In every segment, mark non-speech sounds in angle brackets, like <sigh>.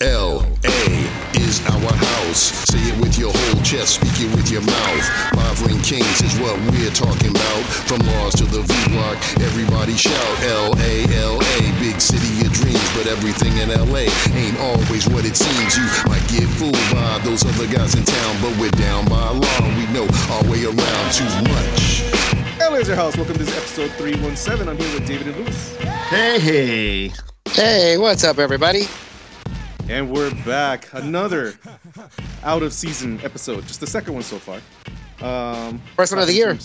L A is our house. Say it with your whole chest, speak it with your mouth. Five ring kings is what we're talking about. From Mars to the V block, everybody shout L.A. L.A. Big city of dreams, but everything in LA ain't always what it seems. You might get fooled by those other guys in town, but we're down by law. We know our way around too much. L is your house. Welcome to this episode 317. I'm here with David and Lewis. Hey, hey. Hey, what's up, everybody? And we're back. Another out of season episode. Just the second one so far. Um, First one of the year.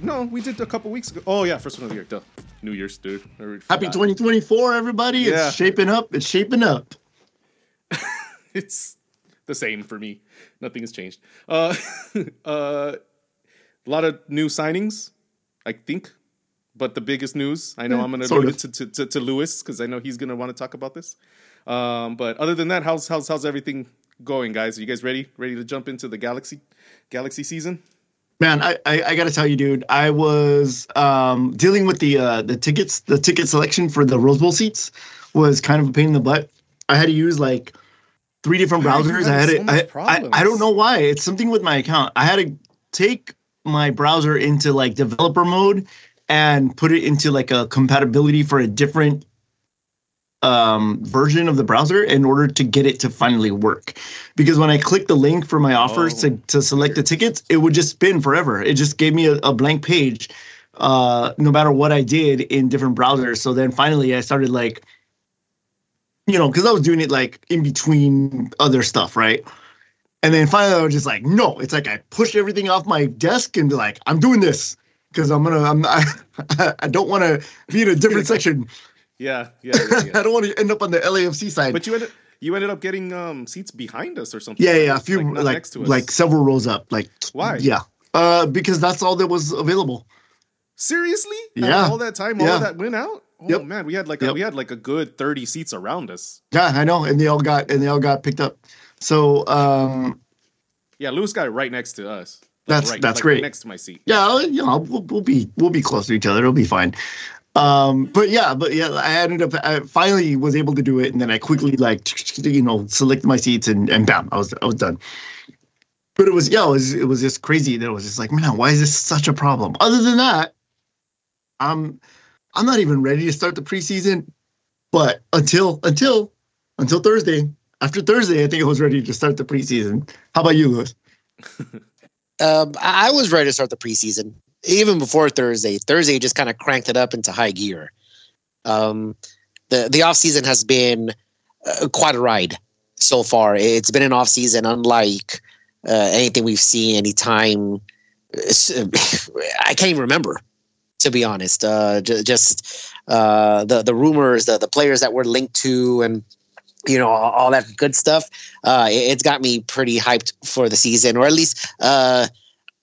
No, we did a couple weeks ago. Oh, yeah, first one of the year. Duh. New Year's, dude. Happy 2024, everybody. Yeah. It's shaping up. It's shaping up. <laughs> It's the same for me. Nothing has changed. Uh, <laughs> uh, a lot of new signings, I think. But the biggest news, I know Yeah, I'm going to sort leave it to, to, to, to Lewis because I know he's going to want to talk about this. Um, but other than that, how's how's how's everything going, guys? Are you guys ready? Ready to jump into the Galaxy Galaxy season? Man, I, I, I gotta tell you, dude, I was um, dealing with the uh, the tickets, the ticket selection for the Rose Bowl seats was kind of a pain in the butt. I had to use like three different Why are you browsers. I had so it. I, I, I don't know why. It's something with my account. I had to take my browser into like developer mode and put it into like a compatibility for a different um version of the browser in order to get it to finally work. Because when i clicked the link for my offers Oh, to, to select the tickets it would just spin forever. It just gave me a, a blank page uh no matter what i did in different browsers. So then finally i started like you know because i was doing it like in between other stuff right? And then finally i was just like no it's like i pushed everything off my desk and be like i'm doing this because i'm gonna i'm i, <laughs> I don't want to be in a different <laughs> section Yeah, yeah, yeah. yeah. <laughs> I don't want to end up on the LAFC side. but you ended you ended up getting um, seats behind us or something. yeah, yeah, a few Like, like next to us. like several rows up. Like Why? Yeah, uh, because that's all that was available. Seriously? Yeah. All that time, all Yeah. that went out. Oh Yep. man, we had like a, Yep. we had like a good thirty seats around us. Yeah, I know, and they all got and they all got picked up. So um, Yeah, Lewis got it right next to us. Like, That's- right, that's like, great. Next to my seat. yeah, you know, we'll, we'll be we'll be close to each other. It'll be fine. Um, but yeah, but yeah, I ended up I finally was able to do it, and then I quickly like you know selected my seats and and bam, I was I was done. But it was yeah, it was it was just crazy. That it was just like man, why is this such a problem? Other than that, I'm I'm not even ready to start the preseason. But until until until Thursday, after Thursday, I think I was ready to start the preseason. How about you, Lewis? <laughs> Um, I was ready to start the preseason even before Thursday. Thursday just kind of cranked it up into high gear. Um, the the off season has been uh, quite a ride so far. It's been an off season unlike uh, anything we've seen anytime. <laughs> I can't even remember, to be honest. Uh, j- just uh, the the rumors, the the players that we're linked to, and you know all, all that good stuff. Uh, it, it's got me pretty hyped for the season, or at least uh,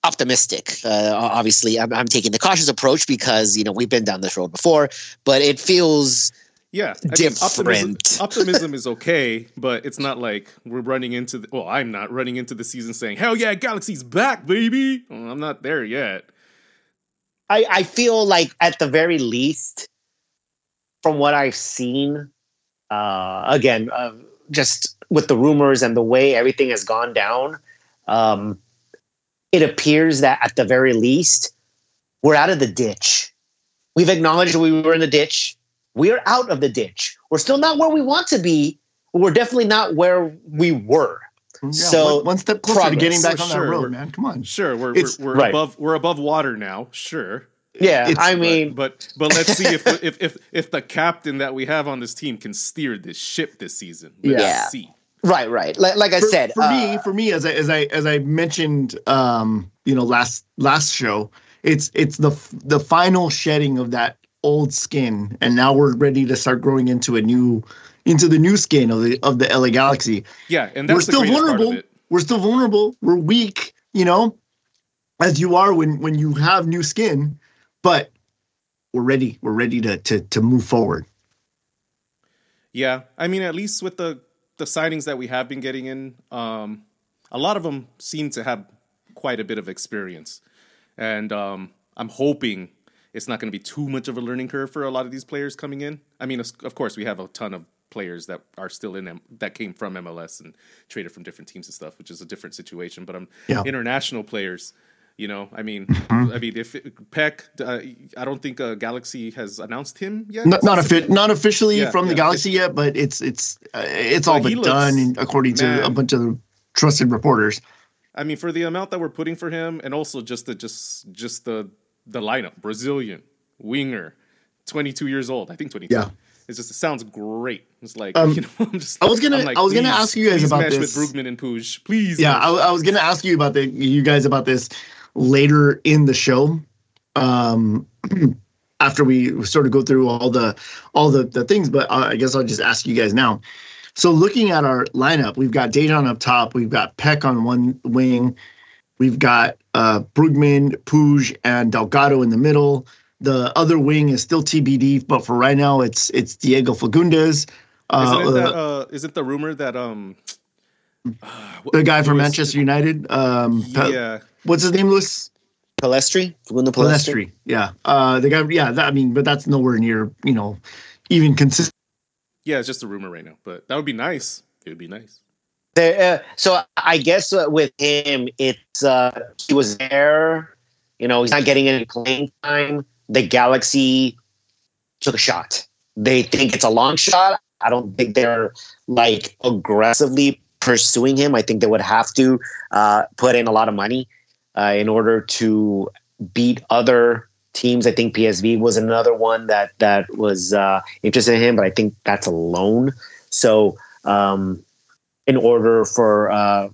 optimistic. Uh, obviously, I'm, I'm taking the cautious approach because you know we've been down this road before, but it feels Yeah, I mean, Different. optimism, optimism is okay, but it's not like we're running into. The, well, I'm not running into the season saying, "Hell yeah, Galaxy's back, baby." Well, I'm not there yet. I, I feel like at the very least, from what I've seen, uh, again, uh, just with the rumors and the way everything has gone down, um, it appears that at the very least, we're out of the ditch. We've acknowledged we were in the ditch. We're out of the ditch. We're still not where we want to be, but we're definitely not where we were. Yeah, So, one, one step closer to getting back on sure, that road, man. Come on. Sure, we're It's- we're, we're right. above we're above water now. Sure, Yeah, It's- I but- mean, but but let's see if <laughs> if if if the captain that we have on this team can steer this ship this season. Let's Yeah. see. Right, right. Like, like I for, said, for me, uh, for me, as I as I as I mentioned, um, you know, last last show, it's it's the the final shedding of that old skin, and now we're ready to start growing into a new into the new skin of the of the LA Galaxy. Yeah, and that's we're the still part of vulnerable. it. We're still vulnerable. We're weak, you know, as you are when when you have new skin, but we're ready. We're ready to to to move forward. Yeah, I mean, at least with the the signings that we have been getting in, um, a lot of them seem to have quite a bit of experience, and um, I'm hoping it's not going to be too much of a learning curve for a lot of these players coming in. I mean, of course, we have a ton of players that are still in M- that came from MLS and traded from different teams and stuff, which is a different situation. But I'm Yeah. international players. You know, I mean, Mm-hmm. I mean, if Pec, uh, I don't think uh, Galaxy has announced him yet. Not not, offi- not officially Yeah, from the Galaxy yet, but it's it's uh, it's all But he but looks- done according to a bunch of trusted reporters. I mean, for the amount that we're putting for him, and also just the just just the the lineup, Brazilian winger, twenty two years old. I think twenty two. Yeah. It's just it sounds great. It's like Um, <laughs> you know, I'm just. I was gonna- like, I was gonna ask you guys about match this. with Brugman and Puig, please. Yeah. I, I was gonna ask you about the you guys about this later in the show. Um, <clears throat> after we sort of go through all the all the, the things, but I guess I'll just ask you guys now. So looking at our lineup, we've got Dejan up top, we've got Pec on one wing, we've got uh, Brugman, Puig, and Delgado in the middle. The other wing is still TBD, but for right now, it's it's Diego Fagundes. Uh, Isn't it that? uh, Uh, isn't the rumor that um, the guy from Lewis- Manchester United. Um, Pe- Yeah, what's his name, Lewis? Pellistri, Facundo Pellistri. Pellistri. Yeah. Uh, the guy. Yeah. That, I mean, but that's nowhere near. You know, even consistent. yeah, it's just a rumor right now, but that would be nice. It would be nice. There, uh, so I guess uh, with him, it's uh, he was there. You know, he's not getting any playing time. The Galaxy took a shot. They think it's a long shot. I don't think they're like aggressively pursuing him. I think they would have to uh, put in a lot of money uh, in order to beat other teams. I think PSV was another one that that was uh, interested in him, but I think that's a loan. So. Um, in order for uh,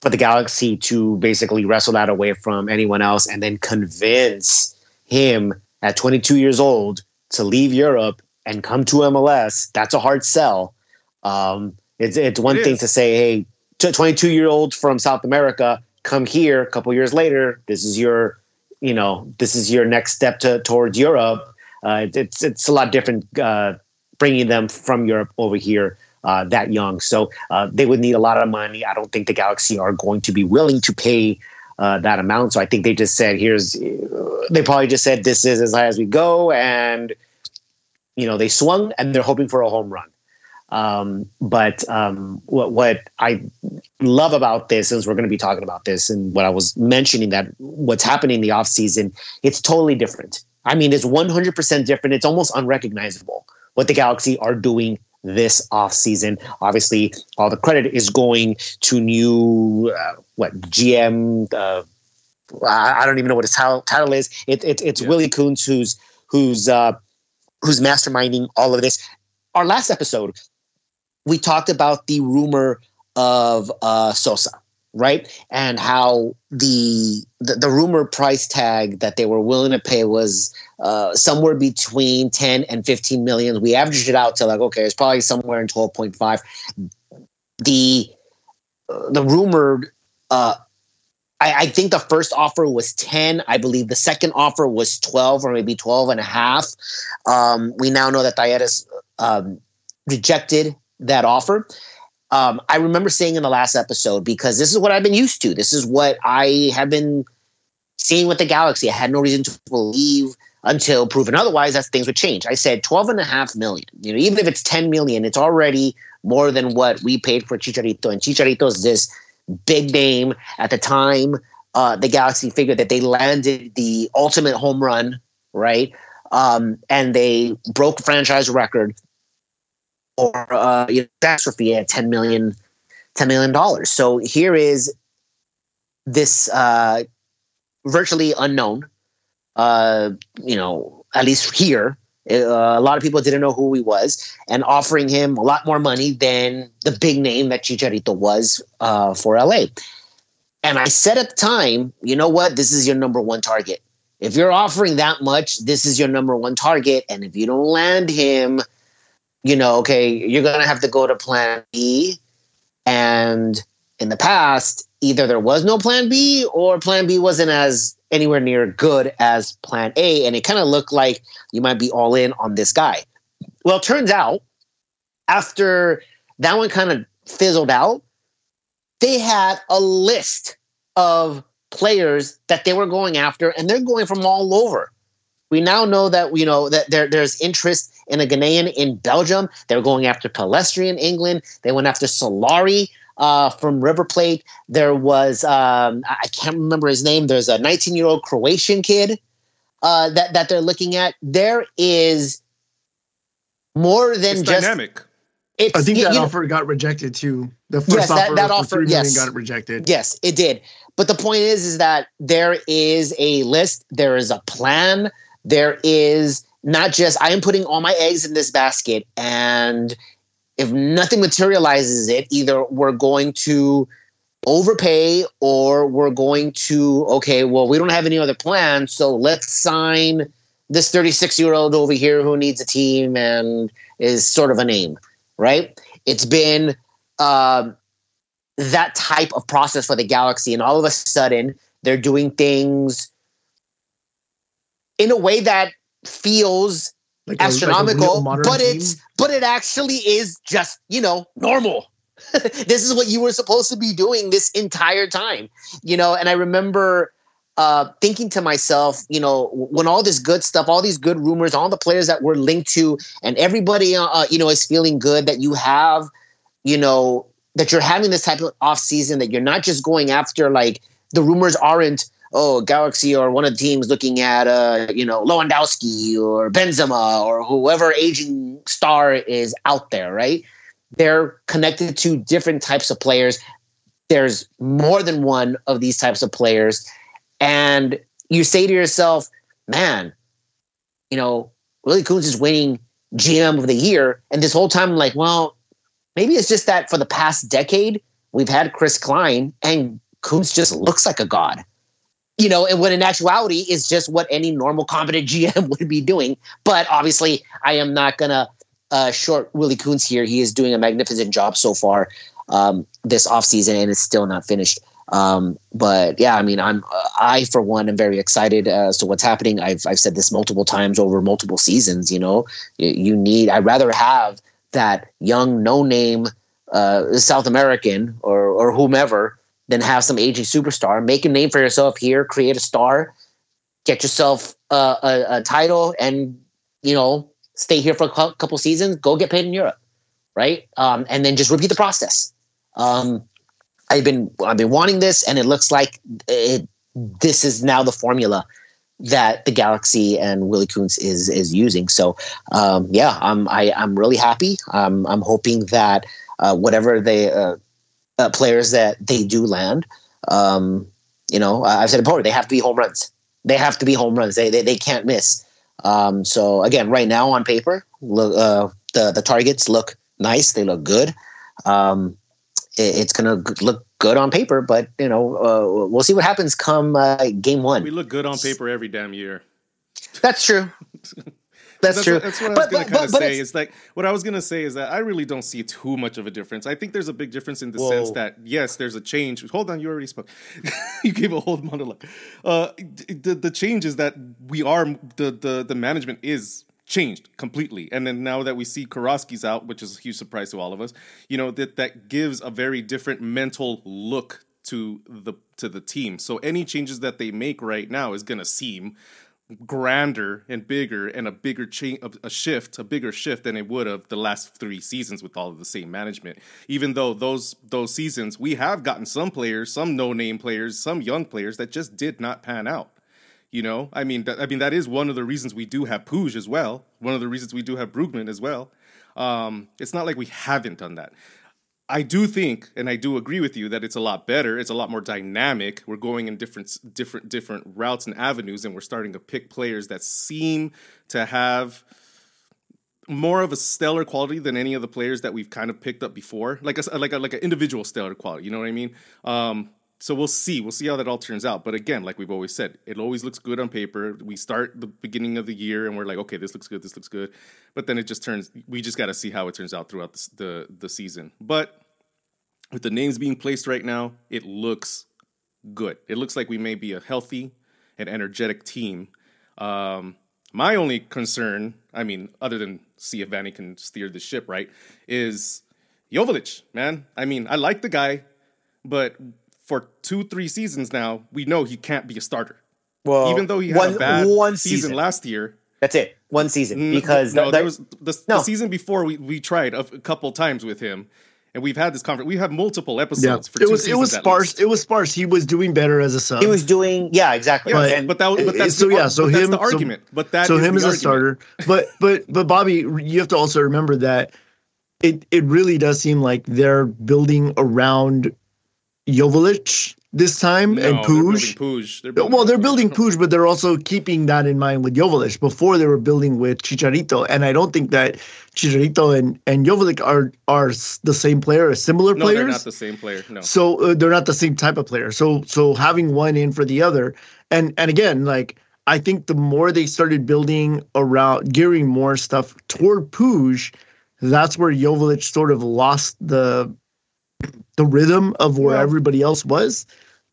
for the Galaxy to basically wrestle that away from anyone else and then convince him at 22 years old to leave Europe and come to MLS. That's a hard sell. Um, it's it's one It thing to say, hey, 22 year old from South America, come here. A couple years later, this is your, you know, this is your next step to towards Europe. Uh, it- it's it's a lot different uh, bringing them from Europe over here uh, that young. So uh, they would need a lot of money. I don't think the Galaxy are going to be willing to pay uh, that amount. So I think they just said, "Here's." They probably just said, "This is as high as we go," and you know they swung and they're hoping for a home run. Um, but um, what what I love about this is we're going to be talking about this and what I was mentioning that what's happening in the off season, it's totally different. I mean, it's 100% different. It's almost unrecognizable what the Galaxy are doing this off season. Obviously, all the credit is going to new uh, what GM. Uh, I don't even know what his title, title is. It, it, it's Yeah. Willie Kuntz who's who's uh, who's masterminding all of this. Our last episode, we talked about the rumor of uh, Sosa, right? And how the, the the rumor price tag that they were willing to pay was uh, somewhere between 10 and 15 million. We averaged it out to like, okay, it's probably somewhere in 12.5. The uh, the rumored uh, I, I think the first offer was 10. I believe the second offer was 12 or maybe 12 and a half. Um, we now know that Dietis um, rejected that offer. Um, I remember saying in the last episode, because this is what I've been used to. This is what I have been seeing with the Galaxy. I had no reason to believe until proven otherwise that things would change. I said 12 and a half million. You know, even if it's 10 million, it's already more than what we paid for Chicharito. And Chicharito is this big name at the time. Uh, the Galaxy figured that they landed the ultimate home run, right? Um, and they broke franchise record or uh, you know, catastrophe at 10 million, $10 million. So here is this uh, virtually unknown, uh, you know, at least here. Uh, a lot of people didn't know who he was, and offering him a lot more money than the big name that Chicharito was uh, for LA. And I said at the time, you know what? This is your number one target. If you're offering that much, this is your number one target. And if you don't land him, you know, okay, you're going to have to go to plan B. And in the past, either there was no plan B or plan B wasn't as anywhere near good as plan A. And it kind of looked like you might be all in on this guy. Well, turns out after that one kind of fizzled out, they had a list of players that they were going after, and they're going from all over. We now know that you know that there there's interest in a Ghanaian in Belgium. They're going after Pellistri in England. They went after Solari uh, from River Plate. There was um, I can't remember his name. There's a 19 year old Croatian kid uh, that that they're looking at. There is more than It's just dynamic. It's, I think that you know- offer got rejected too. The first Yes, that- offer, that for offer, three million yes. got rejected. Yes, it did. But the point is, is that there is a list, there is a plan, there is not just I am putting all my eggs in this basket, and if nothing materializes it, either we're going to overpay or we're going to okay, well, we don't have any other plan, so let's sign this 36 year old over here who needs a team and is sort of a name, right? It's been um, that type of process for the galaxy and all of a sudden they're doing things in a way that feels Like a- like a astronomical but it's but it actually is just you know normal. <laughs> This is what you were supposed to be doing this entire time you know? And i remember uh, thinking to myself, you know, when all this good stuff, all these good rumors, all the players that we're linked to, and everybody, uh, you know, is feeling good that you have, you know, that you're having this type of off season, that you're not just going after like the rumors aren't, oh, Galaxy or one of the teams looking at, uh, you know, Lewandowski or Benzema or whoever aging star is out there, right? They're connected to different types of players. There's more than one of these types of players and you say to yourself, man, you know, Willie Kuntz is winning GM of the year. And this whole time, I'm like, well, maybe it's just that for the past decade, we've had Chris Klein and Kuntz just looks like a god. You know, and what in actuality is just what any normal competent <laughs> GM would be doing. But obviously, I am not gonna uh, short Willie Kuntz here. He is doing a magnificent job so far um, this offseason and it's still not finished. Um, but yeah, I mean, I'm uh, I for one am very excited as to what's happening. I've I've said this multiple times over multiple seasons. You know, you, you need. I'd rather have that young, no name uh, South American or or whomever than have some aging superstar. Make a name for yourself here. Create a star. Get yourself uh, a, a title, and you know, stay here for a couple seasons. Go get paid in Europe, right? Um, and then just repeat the process. Um, I've been I've been wanting this, and it looks like it, this is now the formula that the Galaxy and Willie Kuntz is is using. So um, yeah, I'm I, I'm really happy. Um, I'm hoping that uh, whatever they uh, uh, players that they do land, um, you know, I've said it before, they have to be home runs. They have to be home runs. They they, they can't miss. Um, so again, right now on paper, look, uh, the the targets look nice. They look good. Um, it- it's going to look good on paper, but you know, uh, we'll see what happens come uh, game one. We look good on paper every damn year. That's true. <laughs> That's, that's true. What, that's what I was going to kind of say. it's- Is like what I was going to say is that I really don't see too much of a difference. I think there's a big difference in the Whoa. sense that yes, there's a change. Hold on, you already spoke. <laughs> you gave a whole monologue. Uh, the the change is that we are the the the management is changed completely. And then now that we see Kirovski's out, which is a huge surprise to all of us, you know that that gives a very different mental look to the to the team. So any changes that they make right now is going to seem grander and bigger and a bigger change a shift a bigger shift than it would have the last three seasons with all of the same management. Even though those those seasons we have gotten some players some no name players some young players that just did not pan out you know? I mean that, i mean that is one of the reasons we do have Puig as well one of the reasons we do have Brugman as well. Um, it's not like we haven't done that I do think, and I do agree with you that it's a lot better. It's a lot more dynamic. We're going in different, different, different routes and avenues, and we're starting to pick players that seem to have more of a stellar quality than any of the players that we've kind of picked up before, like a like a, like an individual stellar quality. You know what I mean? Um, so we'll see. We'll see how that all turns out. But again, like we've always said, it always looks good on paper. We start the beginning of the year and we're like, okay, this looks good, this looks good. But then it just turns. We just got to see how it turns out throughout the, the the season. But with the names being placed right now, it looks good. It looks like we may be a healthy and energetic team. Um, my only concern, I mean, other than see if Vanney can steer the ship right, is Jovic, man. I mean, I like the guy, but for two, three seasons now, we know he can't be a starter. Well, Even though he had one, a bad one season, season. last year, That's it. One season. Mm, Because no, the- there was the, No. the season before we, we tried a, a couple times with him, and we've had this conference. We have multiple Yeah, episodes. For it two was it was sparse. It was sparse. He was doing better as a sub. he was doing yeah exactly. Yeah, But- but that was, but that's so the, yeah, so but that's him- the so- argument. but that so is him the as a starter. But but but Bobby, you have to also remember that it it really does seem like they're building around Joveljic this time No, and Puig. Puig. They're Well, they're building Puig. But they're also keeping that in mind with Joveljic. Before they were building with Chicharito, and I don't think that Chicharito and and Joveljic are are the same player, similar No, they're not the same player. No. So uh, they're not the same type of player. So so having one in for the other, and and again, like I think the more they started building around, gearing more stuff toward Puig, that's where Joveljic sort of lost the the rhythm of where Well- everybody else was.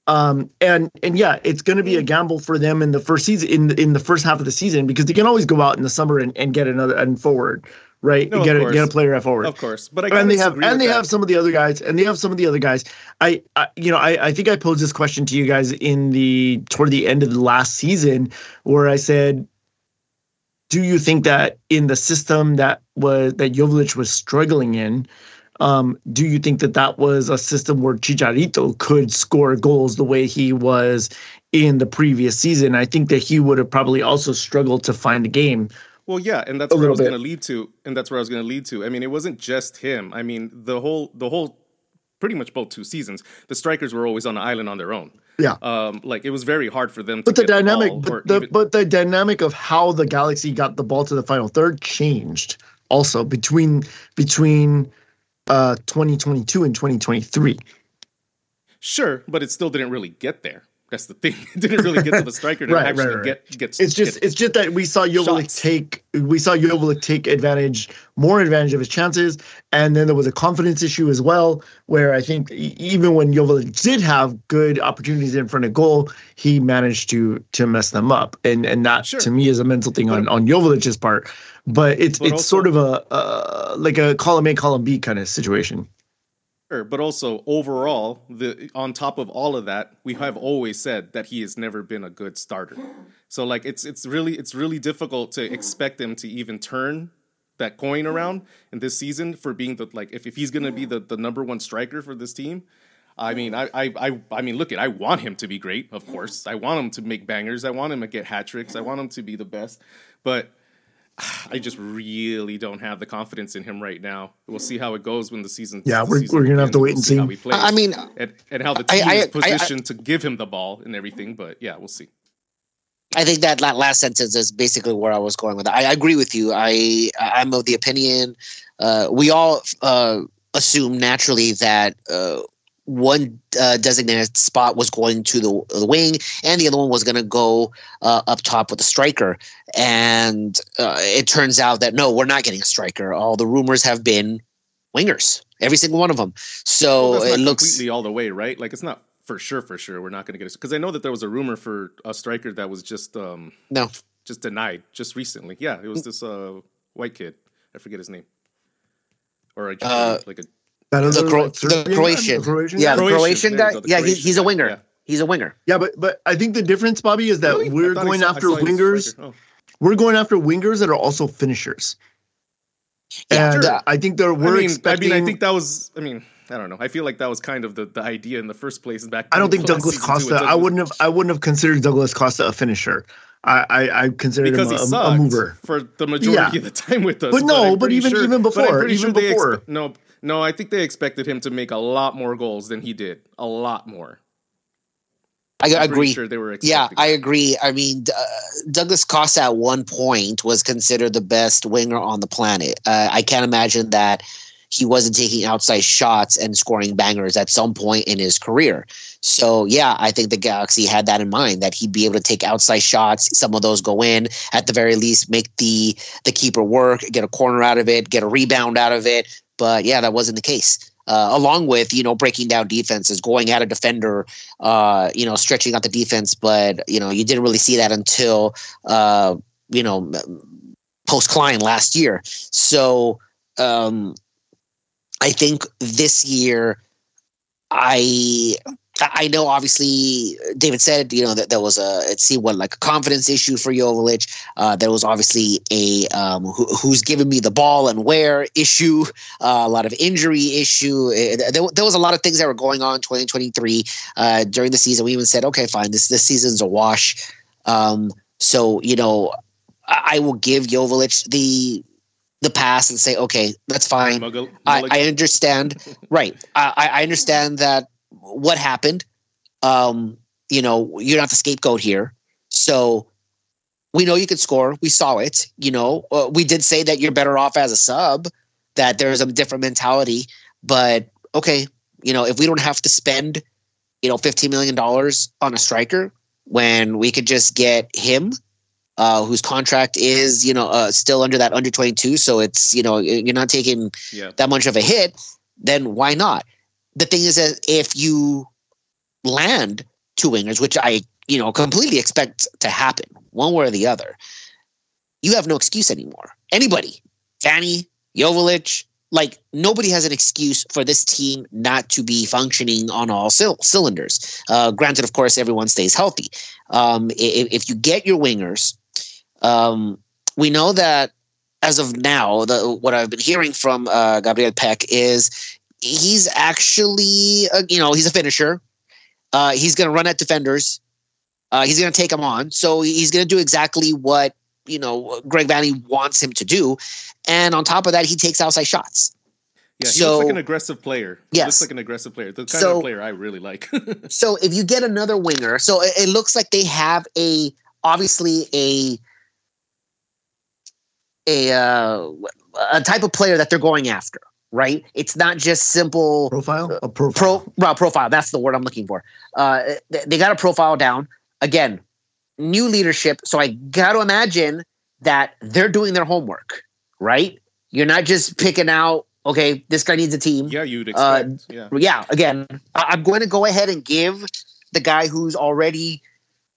Um, and and yeah, it's going to be a Mm. gamble for them in the first season, in in the first half of the season, because they can always go out in the summer and, and get another and forward, right? No, get a, get a player at forward Of course, but I and they have and they that. have some of the other guys and they have some of the other guys i, I you know I, I think i posed this question to you guys in the toward the end of the last season where i said do you think that in the system that was that Jovic was struggling in um, do you think that that was a system where Chicharito could score goals the way he was in the previous season? I think that he would have probably also struggled to find a game. Well, yeah, and that's where I was going to lead to, and that's where I was going to lead to. I mean, it wasn't just him. I mean, the whole, the whole, pretty much both two seasons, the strikers were always on the island on their own. Yeah. Um, like it was very hard for them. But to the get dynamic, ball, but the even- but the dynamic of how the Galaxy got the ball to the final third changed also between between uh 2022 and 2023. sure, but it still didn't really get there. That's the thing. <laughs> It didn't really get to the striker to Right, <laughs> right, actually right. get get. It's just get- it's just that we saw Jovic shots. take we saw Jovic take advantage more advantage of his chances, and then there was a confidence issue as well, where I think even when Jovic did have good opportunities in front of goal, he managed to to mess them up, and and that Sure. to me is a mental thing on But- on Jovic's part. But it's But it's also- sort of a uh, like a column A column B kind of situation. Sure, but also overall, the on top of all of that, we have always said that he has never been a good starter. So like it's it's really it's really difficult to expect him to even turn that coin around in this season for being the like if, if he's gonna be the, the number one striker for this team. I mean, I, I, I, I mean, look at. I want him to be great, of course. I want him to make bangers. I want him to get hat tricks. I want him to be the best. But I just really don't have the confidence in him right now. We'll see how it goes when the season. Yeah, the we're- season we're gonna have to wait and We'll see. how he plays I I mean, and, and how the I- team I- is I- I- positioned to give him the ball and everything. But yeah, we'll see. I think that last sentence is basically where I was going with it. I, I agree with you. I I'm of the opinion uh, we all uh, assume naturally that uh, one uh, designated spot was going to the, the wing, and the other one was going to go uh, up top with the striker. And uh, it turns out that no, we're not getting a striker. All the rumors have been wingers, every single one of them. So Well, it looks completely all the way, right? Like it's not for sure, for sure. We're not going to get it because I know that there was a rumor for a striker that was just um no. just denied just recently. Yeah, it was this uh white kid. I forget his name. Or a, Uh, like a The, Cro- the Serbian guy? Croatian. Croatian Yeah, the Croatian. Croatian guy. go, the Yeah, he's, he's a winger. yeah. He's a winger. Yeah, but but I think the difference, Bobby, is that Really? We're going saw- after saw he was a wingers. Oh. We're going after wingers that are also finishers. Yeah, and sure. I think that I mean, expecting. I mean, I think that was. I mean, I don't know. I feel like that was kind of the, the idea in the first place. Back. I don't think Douglas Costa. with I wouldn't have. I wouldn't have considered Douglas Costa a finisher. I I, I considered because him a, a mover. for the majority Yeah. of the time with us. But no, I'm but even- sure- even before, even they before. no, no, I think they expected him to make a lot more goals than he did. A lot more. I I'm agree. Sure they were. Yeah, I agree. I mean, uh, Douglas Costa at one point was considered the best winger on the planet. Uh, I can't imagine that he wasn't taking outside shots and scoring bangers at some point in his career. So, yeah, I think the Galaxy had that in mind that he'd be able to take outside shots. Some of those go in, at the very least, make the the keeper work, get a corner out of it, get a rebound out of it. But yeah, that wasn't the case. Uh, along with you know breaking down defenses, going at a defender, uh, you know stretching out the defense, but you know you didn't really see that until uh, you know post Klein last year. So um, I think this year, I I know, obviously, David said, you know, that there was a, it seemed what, like a confidence issue for Joveljic. Uh, there was obviously a um, who, who's giving me the ball and where issue, uh, a lot of injury issue. It, there, there, was a lot of things that were going on 2023 uh, during the season. We even said, okay, fine, this, this season's a wash. Um, so, you know, I, I will give Joveljic the the pass and say, okay, that's fine. I, I, understand. right. I, I understand that what happened. Um, you know, you're not the scapegoat here. So we know you could score. We saw it. You know, uh, we did say that you're better off as a sub, that there's a different mentality. But okay, you know, if we don't have to spend, you know, $15 million on a striker when we could just get him, uh, whose contract is, you know, uh, still under that under 22. So it's, you know, you're not taking yeah. that much of a hit, then why not? The thing is that if you land two wingers, which I, you know, completely expect to happen one way or the other, you have no excuse anymore. Anybody, Vanney, Joveljic, like nobody has an excuse for this team not to be functioning on all c- cylinders. Uh, granted, of course, everyone stays healthy. Um, if, if, you get your wingers, um, we know that as of now, the, what I've been hearing from uh, Gabriel Pec is he's actually, uh, you know, he's a finisher. Uh, he's going to run at defenders. Uh, he's going to take them on. So he's going to do exactly what you know Greg Vanney wants him to do, and on top of that, he takes outside shots. Yeah, he so, looks like an aggressive player. He looks like an aggressive player. The kind so, of player I really like. <laughs> so if you get another winger, so it, it looks like they have a obviously a a uh, a type of player that they're going after right? It's not just simple profile. A profile. Pro, well, profile. That's the word I'm looking for. Uh, they got a profile down. Again, new leadership. So I got to imagine that they're doing their homework, right? You're not just picking out. Okay, this guy needs a team. Yeah, you'd uh, expect. Uh, yeah. yeah. Again, I'm going to go ahead and give the guy who's already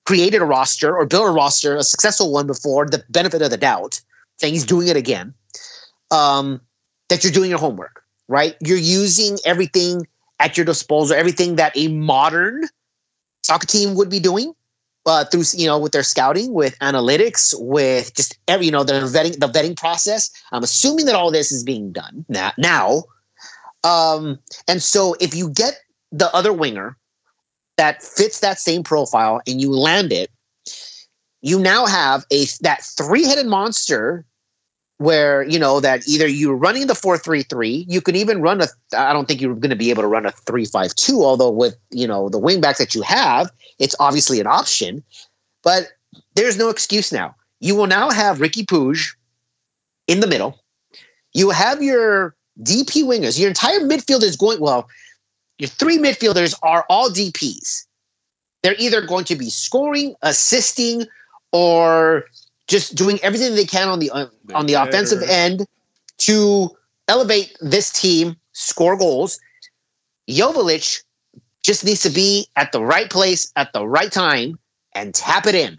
created a roster or built a roster, a successful one before, the benefit of the doubt, saying he's doing it again. Um, that you're doing your homework, right? You're using everything at your disposal, everything that a modern soccer team would be doing uh, through, you know, with their scouting, with analytics, with just every, you know, the vetting, the vetting process. I'm assuming that all this is being done now. now. Um, and so if you get the other winger that fits that same profile and you land it, you now have a that three-headed monster where you know that either you're running the 4-3-3 you can even run a i don't think you're going to be able to run a 3-5-2 although with you know the wingbacks that you have it's obviously an option. But there's no excuse now. You will now have ricky puig in the middle. You have your dp wingers. Your entire midfield is going well your three midfielders are all dps they're either going to be scoring assisting or just doing everything they can on the uh, on the offensive end to elevate this team, score goals. Joveljic just needs to be at the right place at the right time and tap it in.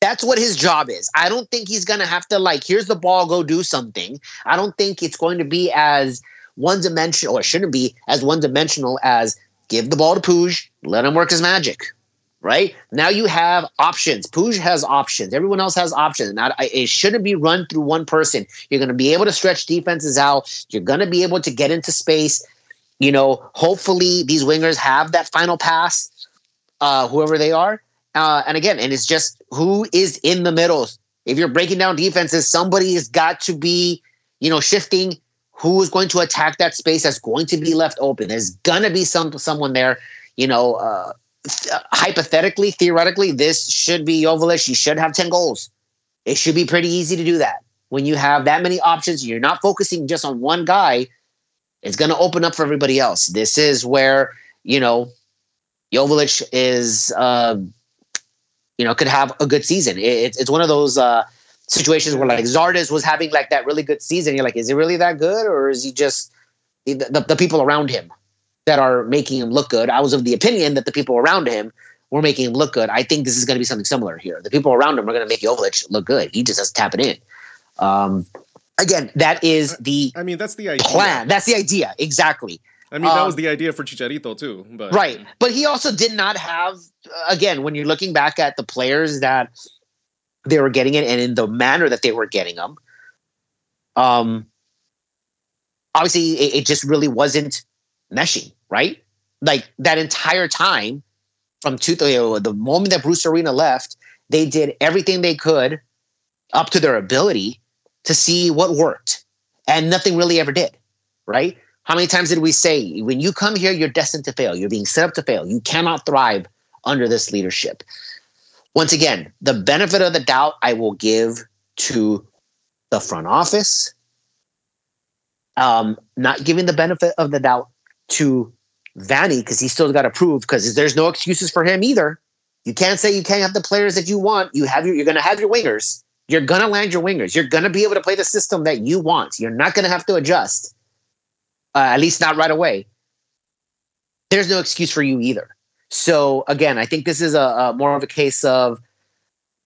That's what his job is. I don't think he's going to have to like here's the ball go do something. I don't think it's going to be as one dimensional or shouldn't be as one dimensional as give the ball to Puig, let him work his magic right? Now you have options. Puig has options. Everyone else has options. Now it shouldn't be run through one person. You're going to be able to stretch defenses out. You're going to be able to get into space. You know, hopefully these wingers have that final pass, uh, whoever they are. Uh, and again, and it's just who is in the middle. If you're breaking down defenses, somebody has got to be, you know, shifting. Who is going to attack that space that's going to be left open? There's gonna be some someone there. You know, uh, hypothetically, theoretically, this should be Joveljic. You should have 10 goals. It should be pretty easy to do that. When you have that many options, you're not focusing just on one guy, it's going to open up for everybody else. This is where, you know, Joveljic is, uh, you know, could have a good season. It, it's one of those uh, situations where like Zardes was having like that really good season. You're like, is he really that good? Or is he just the, the, the people around him? That are making him look good. I was of the opinion that the people around him were making him look good. I think this is going to be something similar here. The people around him are going to make Joveljic look good. He just has to tap it in. Um, again, that is the. I mean, that's the idea. plan. That's the idea exactly. I mean, that was Um, the idea for Chicharito too. But Right. But he also did not have, again, when you're looking back at the players that they were getting it and in the manner that they were getting them, um, obviously it, it just really wasn't meshing, right? Like that entire time from two, the, moment that Bruce Arena left, they did everything they could up to their ability to see what worked. And nothing really ever did, right? How many times did we say, when you come here, you're destined to fail? You're being set up to fail. You cannot thrive under this leadership. Once again, the benefit of the doubt I will give to the front office. Um, not giving the benefit of the doubt to Vanney because he's still got to prove because there's no excuses for him either. You can't say you can't have the players that you want. You have your, you're going to have your wingers. You're going to land your wingers. You're going to be able to play the system that you want. You're not going to have to adjust, uh, at least not right away. There's no excuse for you either. So again, I think this is a, a more of a case of,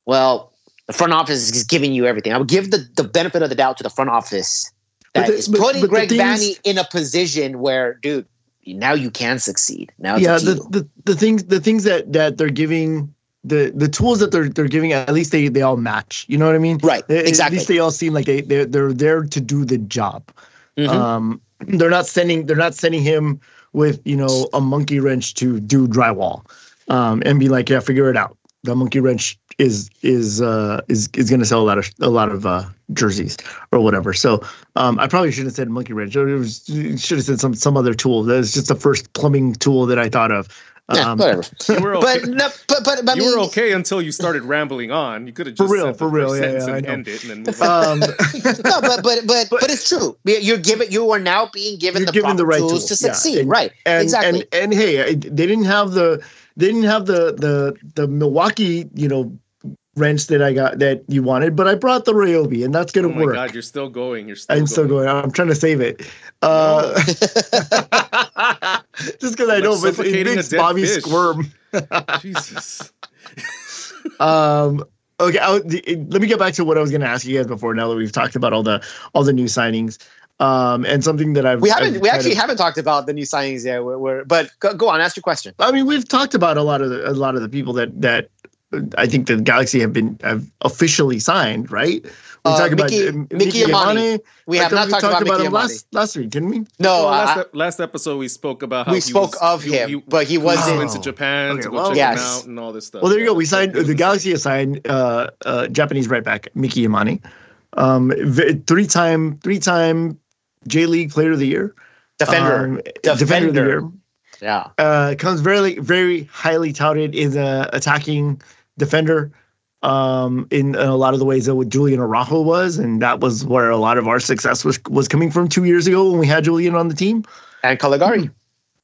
well, the front office is giving you everything. I would give the, the benefit of the doubt to the front office But the- is putting but the Greg Vanney in a position where, dude, now you can succeed. Now it's yeah the, you. the the things the things that that they're giving the the tools that they're they're giving at least they they all match you know what i mean Right, At exactly. least they all seem like they they're, they're there to do the job Mhm. um they're not sending they're not sending him with you know a monkey wrench to do drywall um and be like yeah figure it out the monkey wrench is is uh is is going to sell a lot of a lot of uh jerseys or whatever so um i probably should have said monkey wrench it was should have said some some other tool That was just the first plumbing tool that i thought of yeah, um, whatever. <laughs> you were okay. But no, but but, but I you mean, were okay until you started rambling on. You could have just For just real, for real, yeah, yeah, and end it and then move <laughs> on. um <laughs> no, but but but but it's true. You're given. You are now being given the given the right tools tools, to yeah. succeed. And- right. and exactly. and and hey they didn't have the they didn't have the the the milwaukee you know wrench that i got that you wanted but i brought the ryobi and that's oh gonna my work god, you're still going. You're still i'm still going i'm trying to save it uh <laughs> just because i Like know but it makes bobby fish. squirm <laughs> <laughs> Jesus. um okay I, let me get back to what i was going to ask you guys before now that we've talked about all the all the new signings um and something that i've we haven't. I've We actually of- haven't talked about the new signings yet. We're, we're, but go, go on. Ask your question. I mean, we've talked about a lot of the, a lot of the people that that uh, I think the Galaxy have been have officially signed, right? We Uh, talked Mickey- about uh, Miki Yamane. We have thought not talked about, Mickey him Amani. last last week, didn't we? No, Well, I- last, I- last episode we spoke about how we he spoke was- of he- him, he- but he he was wasn't. went to Japan Okay, to go well- check Yes. him out and all this stuff. Well, there you go. We signed the. Galaxy assigned uh, uh, Japanese right back Miki Yamane, um, three time three time J League Player of the Year, defender. um, Defender. of the Year. yeah. uh, comes very very highly touted in the attacking defender um, in, in a lot of the ways that what Julian Araujo was, and that was where a lot of our success was was coming from two years ago when we had Julian on the team And Calegari.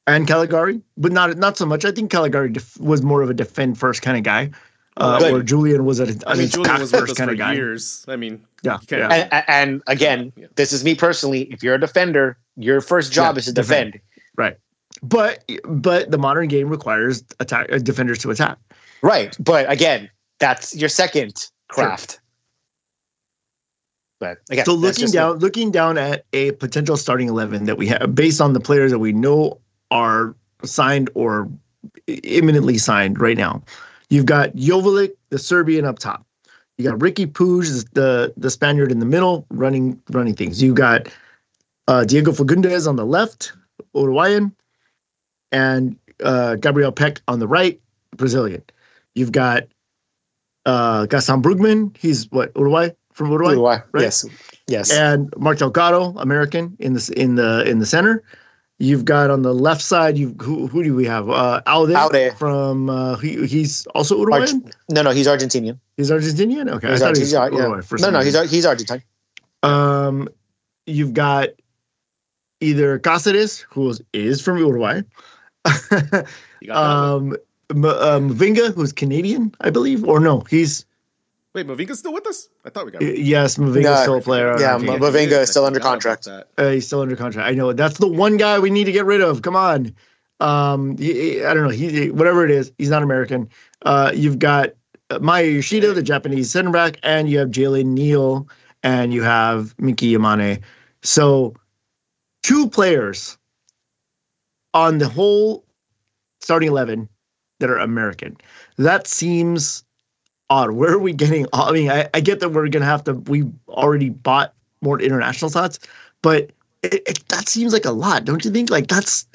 and Calegari, but not not so much. I think Calegari def- was more of a defend first kind of guy, uh, Good. where Julian was a, I an mean, Julian was with first us kind of guy. years. I mean, Yeah, yeah. And, and- and again, Yeah. this is me personally. If you're a defender, your first job Yeah, is to defend. defend. But but the modern game requires attack uh, defenders to attack. Right. But again, that's your second craft. But again, So looking just- down, looking down at a potential starting eleven that we have based on the players that we know are signed or imminently signed right now, you've got Jovic, the Serbian up top. You got Ricky Puig, the the Spaniard in the middle, running running things. You got uh, Diego Fagundes on the left, Uruguayan, and uh, Gabriel Pec on the right, Brazilian. You've got uh, Gaston Brugman. He's what Uruguay from Uruguay Uruguay. right? Yes. Yes. and Mark Delgado, American, in the in the in the center. You've got on the left side. You who, who do we have? Uh, Aude, Aude. from uh, he, he's also Uruguayan. Arch- no, no, he's Argentinian. he's Argentinian. Okay, He's, I Ar- thought he was Ar- yeah. Uruguay for No, some no, he's reason. Ar- he's Argentine. Um, you've got either Cáceres, who is, is from Uruguay. <laughs> you got um, M- uh, Mavinga, who's Canadian, I believe, or no, he's Wait, Mavinga's still with us? I thought we got. him. yes, Mavinga's No, still a player. yeah, Okay. Ma- he Mavinga is still under contract. Uh, he's still under contract. I know that's the one guy we need to get rid of. Come on. Um, he- he- I don't know. He, he- whatever it is, he's not American. Uh, you've got uh, Maya Yoshida, the Japanese center back, and you have Jalen Neal, and you have Miki Yamane. So, two players on the whole starting 11 that are American. That seems odd. Where are we getting? All I mean, I, I get that we're going to have to, we already bought more international slots, but it, it, that seems like a lot, don't you think? Like that's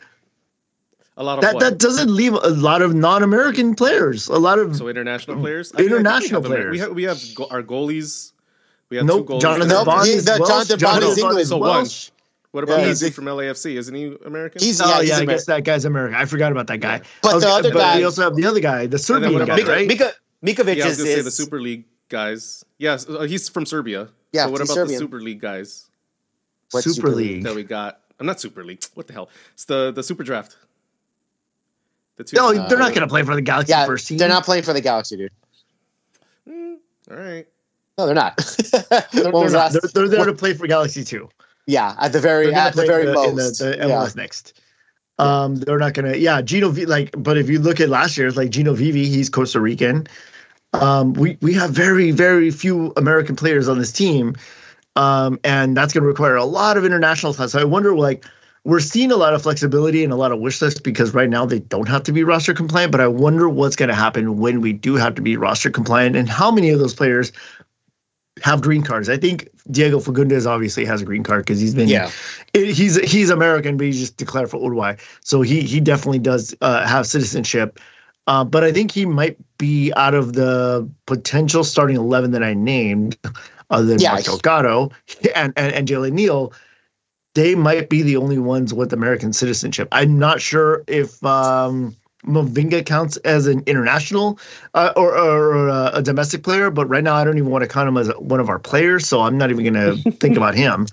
A lot of that what? that doesn't leave a lot of non-American players. A lot of so international players. International we have, Amer- We players. have, we have go- our goalies. We have nope. two goalies. Jonathan Nope, Bond he- is Welsh. Jonathan Bond is English. is So one. What about Yeah, that he's- from LAFC? Isn't he American? He's Oh yeah, yeah, he's I American. guess that guy's American. I forgot about that guy. But the other but guy- we also have the other guy, the Serbian guy, about- right? Mika, Micovic yeah, I was is, say the Super League guys. Yes, uh, he's from Serbia. Yeah, But what he's about Serbian. the Super League guys What Super Super League. that we got? I'm not Super League. What the hell? It's the the Super Draft. The two. No, Uh, they're not going to play for the Galaxy Yeah, first team. they're not playing for the Galaxy, dude. Mm, all right. No, they're not. <laughs> They're, they're not. They're, they're there what- to play for Galaxy too. Yeah, at the very at the very in most. in the, the yeah. MLS next. Um, they're not gonna. Yeah, Gino V. Like, but if you look at last year's, like Gino Vivi, he's Costa Rican. Um, we we have very very few American players on this team, um, and that's going to require a lot of international time. So I wonder, like, we're seeing a lot of flexibility and a lot of wish lists because right now they don't have to be roster compliant. But I wonder what's going to happen when we do have to be roster compliant, and how many of those players have green cards. I think Diego Fagundez obviously has a green card because he's been Yeah. it, he's he's American, but he's just declared for Uruguay, so he he definitely does uh, have citizenship. Uh, but I think he might be out of the potential starting eleven that I named, other than Yeah. Mark Delgado and and, and Jalen Neal. They might be the only ones with American citizenship. I'm not sure if um, Mavinga counts as an international uh, or, or a, a domestic player, but right now I don't even want to count him as one of our players, so I'm not even going <laughs> to think about him.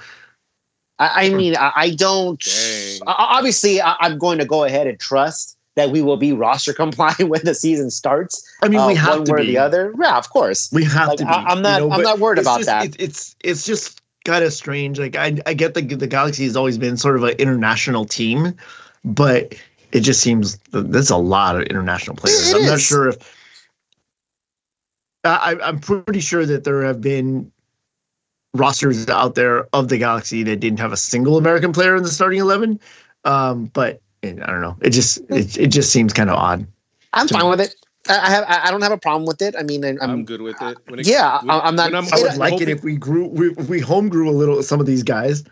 I, I mean, I, I don't. Dang. Obviously, I, I'm going to go ahead and trust that we will be roster <laughs> compliant when the season starts. I mean, we uh, have one to way or be. the other. Yeah, of course. We have Like, to be. I- I'm not- I'm not worried about just- that. it- it's it's just kind of strange. Like I I get the the Galaxy has always been sort of an international team, but it just seems that there's a lot of international players. It I'm not sure if I I'm pretty sure that there have been rosters out there of the Galaxy that didn't have a single American player in the starting eleven. Um, but I don't know. It just it, it just seems kind of odd. I'm fine with it. I I have. I I don't have a problem with it. I mean, I- I'm, I'm. good with it. When it Yeah, when- I- I'm not- when I would It- like hoping- it if we grew we, if we home grew a little some of these guys.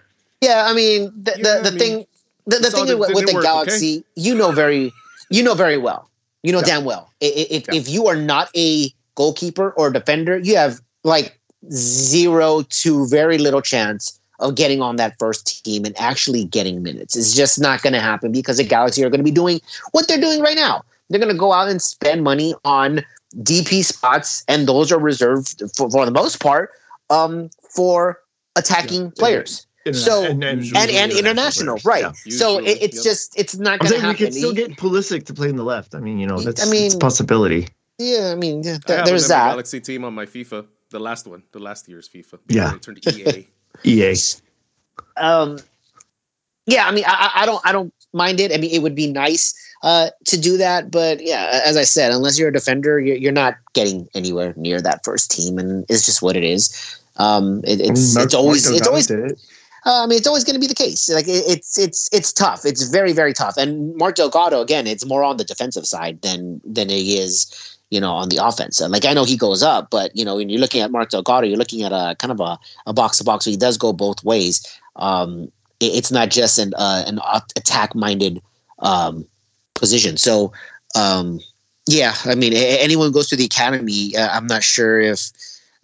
Yeah, I mean, the Yeah, the, I the mean, thing, the, the thing that with, it with the work, Galaxy, you know very, you know very well. You know Yeah. damn well. I- i- If Yeah. if you are not a goalkeeper or defender, you have like zero to very little chance of getting on that first team and actually getting minutes. It's just not going to happen because the Galaxy are going to be doing what they're doing right now. They're going to go out and spend money on DP spots, and those are reserved for, for the most part um, for attacking Yeah. players and So- and, and Usually and international, right? Yeah. So Usually, it, it's yep. just it's not going to happen. we happen. could still He- get Pulisic to play in the left. I mean, you know, that's I mean- it's a possibility. yeah, I mean, yeah, I th- have there's that. Galaxy team on my FIFA, the last one, the last year's FIFA. Yeah. It turned EA. EA. um yeah i mean I, I don't i don't mind it i mean it would be nice uh to do that but yeah as i said unless you're a defender you're, you're not getting anywhere near that first team and it's just what it is um it, it's it's always it's always it. uh, I mean, it's always going to be the case. Like it, it's it's it's tough. It's very very tough. And Mark Delgado again, it's more on the defensive side than than he is, you know, on the offense. And like I know he goes up, but you know, when you're looking at Mark Delgado, you're looking at a kind of a, a box to box. So he does go both ways. Um, it- it's not just an uh, an attack minded um, position. So um, yeah, I mean, anyone goes to the academy, uh, I'm not sure if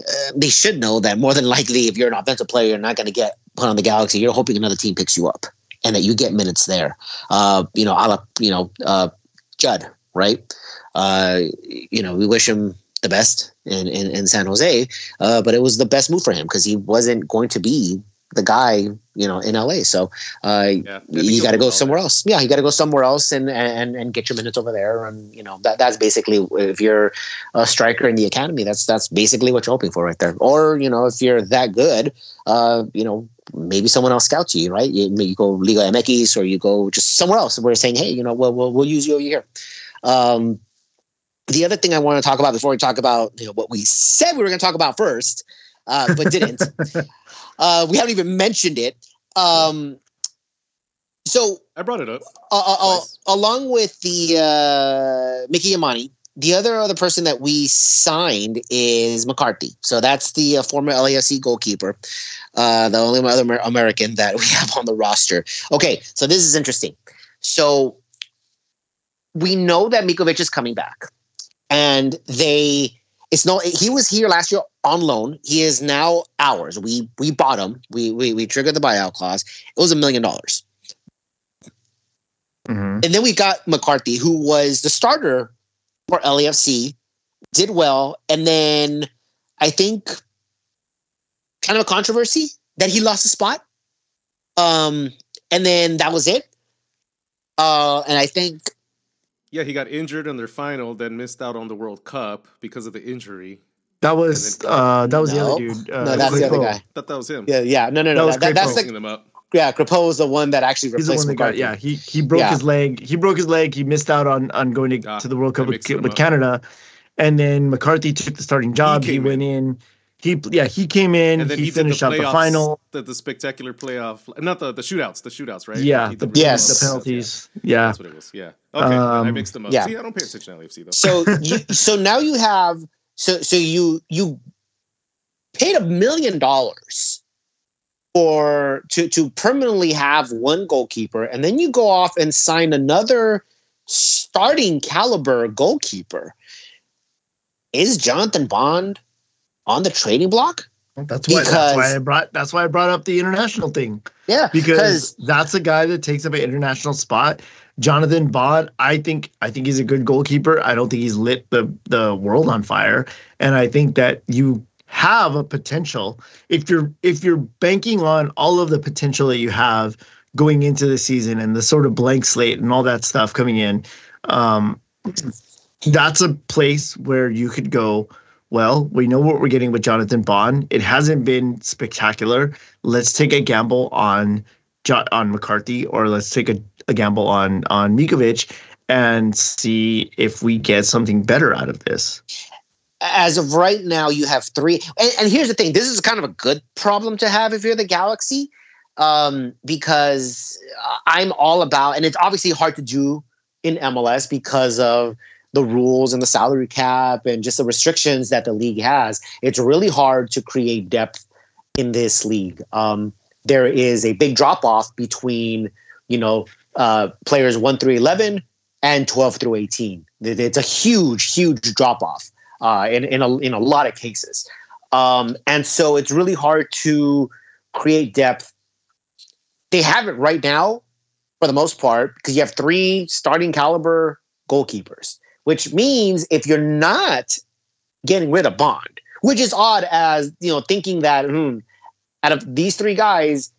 uh, they should know that more than likely, if you're an offensive player, you're not going to get put on the Galaxy. You're hoping another team picks you up and that you get minutes there. Uh, you know, a la, you know, uh, Judd, right? Uh, you know, we wish him the best in, in, in San Jose, uh, but it was the best move for him because he wasn't going to be the guy, you know, in LA. So uh, Yeah. You got to go somewhere else. Yeah, you got to go somewhere else and, and and get your minutes over there. And you know that that's basically if you're a striker in the academy, that's that's basically what you're hoping for right there. Or you know if you're that good, uh, you know maybe someone else scouts you, right? You, you go Liga MX or you go just somewhere else where you're saying, hey, you know, we'll we'll, we'll use you over here. Um, the other thing I want to talk about before we talk about you know what we said we were going to talk about first, uh, but didn't. <laughs> uh, we haven't even mentioned it. Um, so I brought it up. uh, Nice. along with the uh, Miki Yamane, the other other person that we signed is McCarthy. So that's the uh, former LAFC goalkeeper, uh, the only other Amer- American that we have on the roster. Okay, so this is interesting. So we know that Micovic is coming back, and they. It's no. He was here last year on loan. He is now ours. We we bought him. We we we triggered the buyout clause. It was a million dollars. Mhm. And then we got McCarthy, who was the starter for LAFC, did well, and then I think kind of a controversy that he lost a spot. Um, and then that was it. Uh, and I think Yeah, he got injured in their final, then missed out on the World Cup because of the injury. That was then- uh, that was the other dude. Uh, no, that's the other guy. thought that was him. Yeah, yeah, no, no, That no. was That, that's Crepeau. the them up. yeah. Crepeau was the one that actually He's the replaced one that got McCarthy. yeah. He he broke Yeah. his leg. He broke his leg. He missed out on on going to, Ah, to the World Cup with, with. Canada, and then McCarthy took the starting job. He, came went in. He yeah he came in. And then he, he, did the finished out the final. the, the spectacular playoff, not the the shootouts, the shootouts, right? Yeah, He the, Yes. the penalties. Yeah. Yeah, That's what it was. Yeah. Okay, I Um, mixed them up. yeah. See, I don't pay attention to LFC though. So <laughs> you, so now you have so so you you paid a million dollars for to to permanently have one goalkeeper, and then you go off and sign another starting caliber goalkeeper. Is Jonathan Bond on the trading block? that's why. Because- that's why I brought. That's why I brought up the international thing Yeah, because that's a guy that takes up an international spot. Jonathan Bond, I think I think he's a good goalkeeper. I don't think he's lit the the world on fire, and I think that you have a potential if you're if you're banking on all of the potential that you have going into the season and the sort of blank slate and all that stuff coming in. Um, that's a place where you could go. Well, we know what we're getting with Jonathan Bond. It hasn't been spectacular. Let's take a gamble on on McCarthy, or let's take a, a gamble on on Micovic and see if we get something better out of this. as of right now, you have three. And, and here's the thing: this is kind of a good problem to have if you're the Galaxy, um, because I'm all about, and it's obviously hard to do in MLS because of the rules and the salary cap and just the restrictions that the league has. It's really hard to create depth in this league. Um, there is a big drop off between, you know, uh, players one through eleven and twelve through eighteen. It's a huge, huge drop off uh, in in a in a lot of cases, um, and so it's really hard to create depth. They have it right now, for the most part, because you have three starting caliber goalkeepers, which means if you're not getting rid of Bond, which is odd, as you know, thinking that hmm, out of these three guys,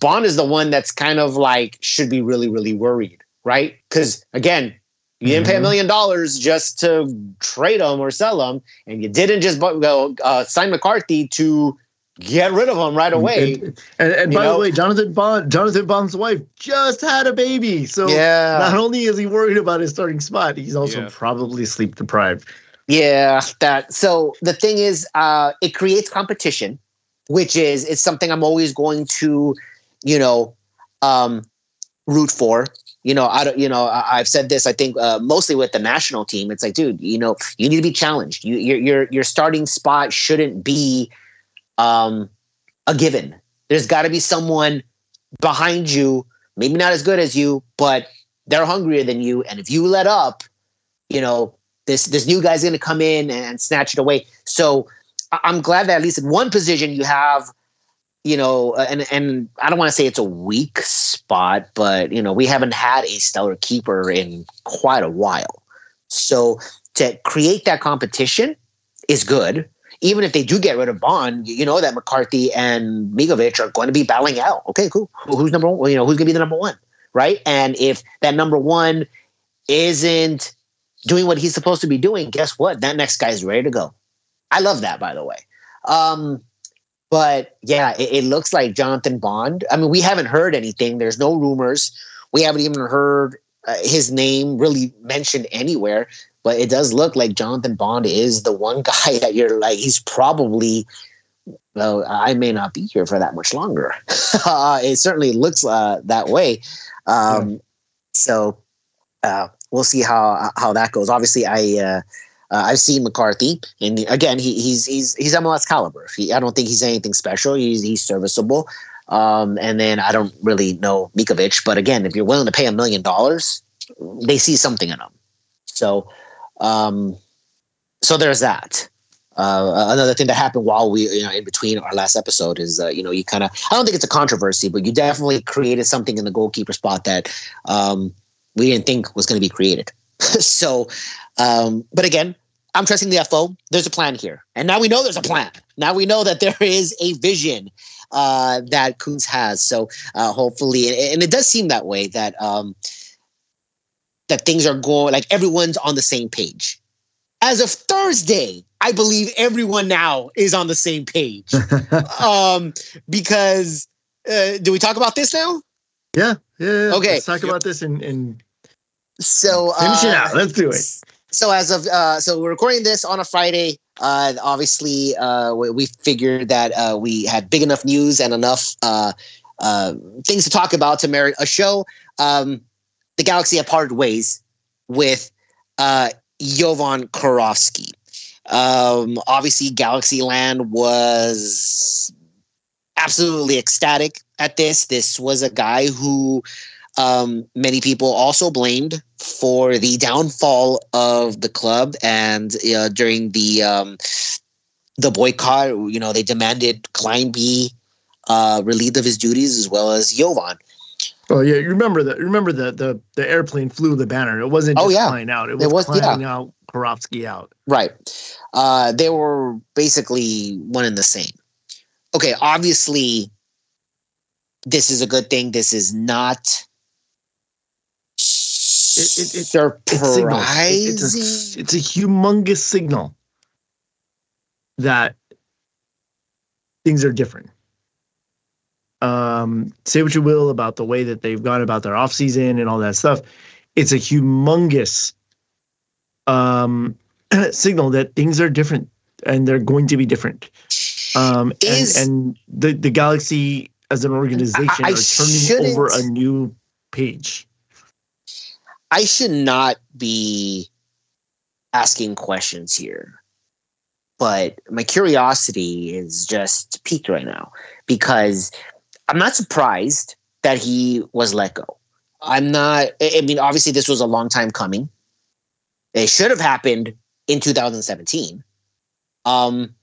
Bond is the one that's kind of like should be really really worried, right? Because again, you didn't pay a Mhm. million dollars just to trade him or sell him, and you didn't just go uh, sign McCarthy to get rid of him right away. And, and, and by know? the way, Jonathan Bond, Jonathan Bond's wife just had a baby, so yeah, not only is he worried about his starting spot, he's also Yeah. probably sleep deprived. Yeah, that. So the thing is, uh, it creates competition, which is it's something I'm always going to, you know, um, root for. You know, I don't. You know, I, I've said this. I think uh, mostly with the national team. It's like, dude, you know, you need to be challenged. You, your your your starting spot shouldn't be um, a given. There's got to be someone behind you, maybe not as good as you, but they're hungrier than you. And if you let up, you know, this this new guy's going to come in and snatch it away. So I'm glad that at least in one position you have, you know, uh, and and I don't want to say it's a weak spot, but you know we haven't had a stellar keeper in quite a while. So to create that competition is good. Even if they do get rid of Bond, you know that McCarthy and Micovic are going to be battling out. Okay, cool. Who's number one? You know, who's going to be the number one, right? And if that number one isn't doing what he's supposed to be doing, guess what? That next guy's ready to go. I love that, by the way. Um, but yeah, it, it looks like Jonathan Bond. I mean, we haven't heard anything. There's no rumors. We haven't even heard uh, his name really mentioned anywhere. But it does look like Jonathan Bond is the one <laughs> guy that you're like, he's probably well, I may not be here for that much longer. <laughs> uh, it certainly looks uh, that way. Um, yeah. So uh, we'll see how how that goes. Obviously, I. Uh, uh, I've seen McCarthy, and again, he, he's he's he's MLS caliber. He, I don't think he's anything special. He's he's serviceable. Um, and then I don't really know Micovic, but again, if you're willing to pay a million dollars, they see something in him. So, um, so there's that. Uh, another thing that happened while we, you know, in between our last episode is, uh, you know, you kind of, I don't think it's a controversy, but you definitely created something in the goalkeeper spot that um, we didn't think was going to be created. <laughs> so, um, but again, I'm trusting the FO. There's a plan here. And now we know there's a plan. Now we know that there is a vision uh, that Kuntz has. So uh, hopefully, and it does seem that way that um, that things are going like everyone's on the same page. As of Thursday, I believe everyone now is on the same page. <laughs> um, because uh, do we talk about this now? Yeah, yeah. yeah. Okay, let's talk about this and and so finish it uh, out. Let's do it. So as of uh, so we're recording this on a Friday. Uh, obviously, uh, we, we figured that uh, we had big enough news and enough uh, uh, things to talk about to merit a show. Um, the Galaxy have parted ways with uh, Jovan Kirovski. Um, obviously, Galaxyland was absolutely ecstatic at this. This was a guy who um, many people also blamed for the downfall of the club and uh, during the um, the boycott. You know, they demanded Klein be uh, relieved of his duties as well as Jovan. Oh yeah, you remember that? Remember the the the airplane flew the banner. It wasn't oh, just oh, yeah. flying out. It was, it was flying yeah. out Kirovski out. Right. Uh, they were basically one and the same. Okay, obviously, this is a good thing. This is not. It, it, it, surprising. It's, a, it's a humongous signal that things are different um, say what you will about the way that they've gone about their offseason and all that stuff. It's a humongous um, <clears throat> signal that things are different and they're going to be different. Um, Is, and, and the, the Galaxy as an organization I, I are turning over a new page. I should not be asking questions here, but my curiosity is just peaked right now because I'm not surprised that he was let go. I'm not, I mean, obviously, this was a long time coming. It should have happened in 2017. Um,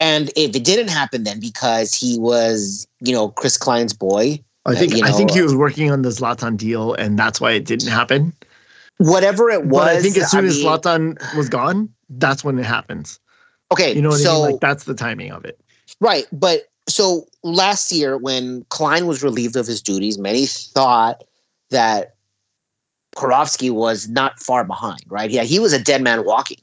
and if it didn't happen then because he was, you know, Chris Klein's boy. I think uh, you know, I think he was working on the Zlatan deal, and that's why it didn't happen. Whatever it was, but I think as soon I as mean, Zlatan was gone, that's when it happens. Okay, you know what so, I mean? Like that's the timing of it. Right, but so last year when Klein was relieved of his duties, many thought that Kirovski was not far behind, right? Yeah, he was a dead man walking,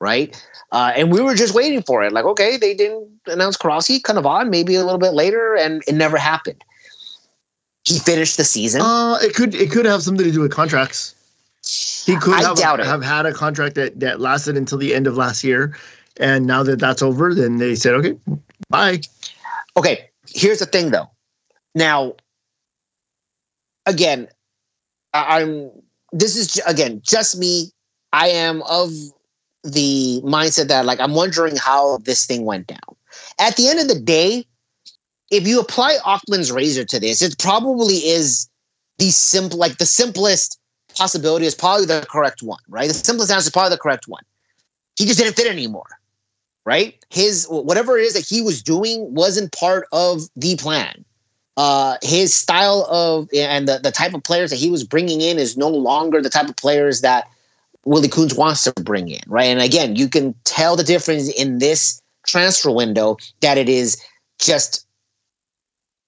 right? Uh, and we were just waiting for it. Like, okay, they didn't announce Kirovski, kind of odd, maybe a little bit later, and it never happened. He finished the season. Uh, it could it could have something to do with contracts. He could I have, have had a contract that, that lasted until the end of last year. And now that that's over, then they said, okay, bye. Okay, here's the thing though. Now, again, I'm this is again just me. I am of the mindset that like I'm wondering how this thing went down. At the end of the day, if you apply Occam's razor to this, it probably is the simple like the simplest possibility is probably the correct one, right? The simplest answer is probably the correct one. He just didn't fit anymore right? His whatever it is that he was doing wasn't part of the plan. Uh, his style of and the, the type of players that he was bringing in is no longer the type of players that Willie Kuntz wants to bring in, right? And again, you can tell the difference in this transfer window that it is just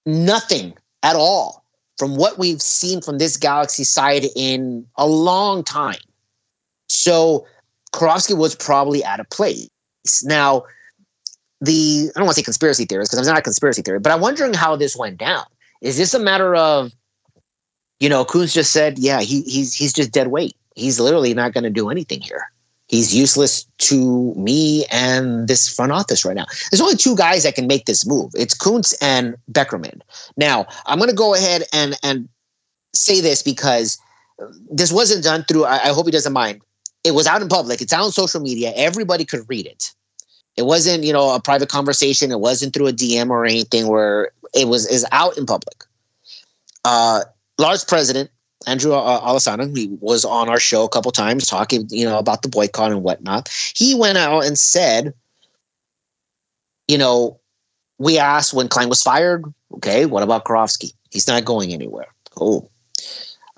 nothing at all from what we've seen from this Galaxy side in a long time. So Kirovski was probably out of place. Now, the I don't want to say conspiracy theories because I'm not a conspiracy theory, but I'm wondering how this went down. Is this a matter of, you know, Kuntz just said, yeah, he, he's he's just dead weight. He's literally not going to do anything here. He's useless to me and this front office right now. There's only two guys that can make this move. It's Kuntz and Beckerman. Now, I'm going to go ahead and and say this because this wasn't done through. I, I hope he doesn't mind. It was out in public. It's out on social media. Everybody could read it. It wasn't, you know, a private conversation. It wasn't through a DM or anything where it was is out in public. Uh, Lars president Andrew uh, he was on our show a couple times talking, you know, about the boycott and whatnot. He went out and said, you know, we asked when Klein was fired, okay, what about Kirovski? He's not going anywhere. Cool.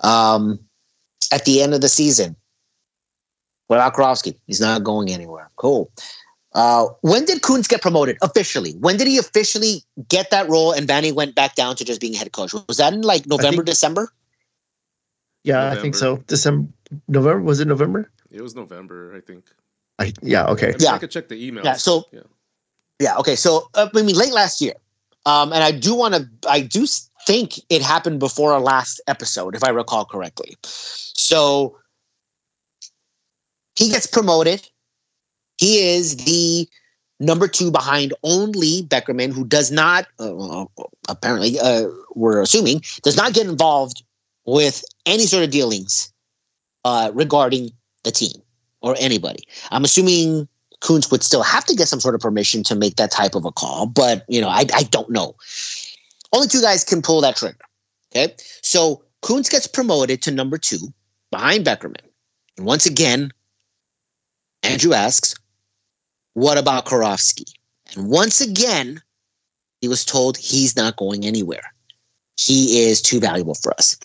Um, at the end of the season, what about Kirovski? He's not going anywhere. Cool. Uh, when did Kuntz get promoted officially? When did he officially get that role and Vanney went back down to just being head coach? Was that in like November, think- December? Yeah, I think so. December, November was it November? It was November, I think. I yeah okay. I, mean, Yeah. I could check the email. Yeah, so- yeah. Yeah. Okay. So uh, I mean, late last year, um, and I do want to. I do think it happened before our last episode, if I recall correctly. So he gets promoted. He is the number two behind only Beckerman, who does not, uh, apparently, uh, we're assuming, does not get involved with any sort of dealings uh, regarding the team or anybody. I'm assuming Kuntz would still have to get some sort of permission to make that type of a call, but you know, I, I don't know. Only two guys can pull that trigger. Okay. So Kuntz gets promoted to number two behind Beckerman. And once again, Andrew asks, what about Kirovski? And once again, he was told he's not going anywhere. He is too valuable for us.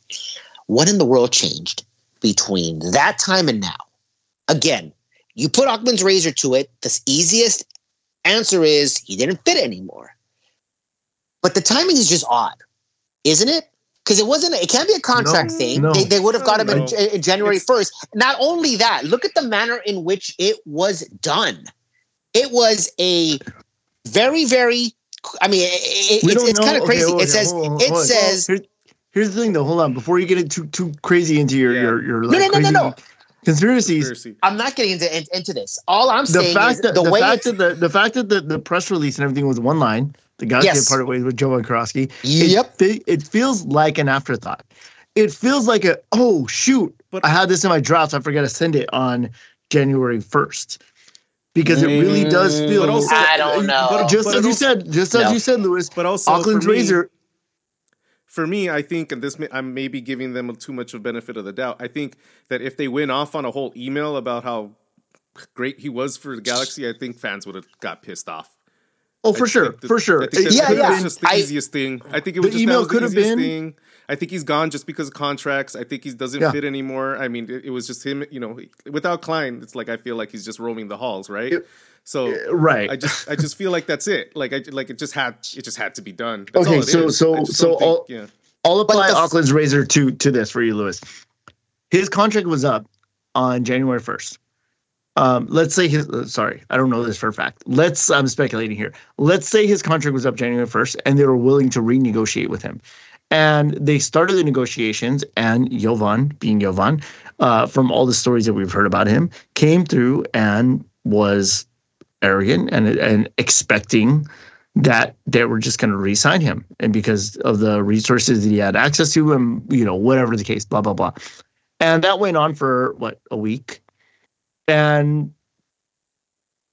What in the world changed between that time and now? Again, you put Occam's razor to it. The easiest answer is he didn't fit anymore. But the timing is just odd, isn't it? Because it wasn't. It can't be a contract No, thing. no. They, they would have got him in, No. in January first. Not only that, look at the manner in which it was done. It was a very, very. I mean, it, it's, it's kind of okay, crazy. hold on, it says. hold on, it hold on. says. Here's, here's the thing, though. Hold on, before you get it too too crazy into your Yeah. your your No, like no, no, no, crazy no. conspiracies. Conspiracy. I'm not getting into into this. All I'm The saying fact is that the, the, way fact that the, the fact that the, the press release and everything was one line, the guys Yes. get parted ways with Joe Kirovski. Yep. It, it feels like an afterthought. It feels like a oh shoot, But- I had this in my drafts. I forgot to send it on January first. Because it really does Mm, feel. but also- I don't know. But- just but as you said, just as No. you said, Lewis. But also, Occam's for me, razor. for me, I think, and this may, I'm maybe giving them too much of benefit of the doubt. I think that if they went off on a whole email about how great he was for the Galaxy, I think fans would have got pissed off. Oh, for just sure, think that- for sure. I think that, Yeah, yeah. It was just the I- easiest thing. I think it The was just email was could the have easiest been- thing. I think he's gone just because of contracts. I think he doesn't Yeah. fit anymore. I mean, it, it was just him. You know, without Klein, it's like I feel like he's just roaming the halls, right? It- so right. I just I just feel like that's it. Like I like it just had it just had to be done. That's Okay, all it so- is. so- so don't think- all- yeah. I'll apply the f- Occam's razor to to this for you, Lewis. His contract was up on January first. Um, let's say his uh, sorry, I don't know this for a fact. Let's I'm speculating here. Let's say his contract was up January first, and they were willing to renegotiate with him, and they started the negotiations. And Jovan, being Jovan, uh, from all the stories that we've heard about him, came through and was arrogant and and expecting that they were just going to re-sign him and because of the resources that he had access to and you know whatever the case blah blah blah and that went on for what a week and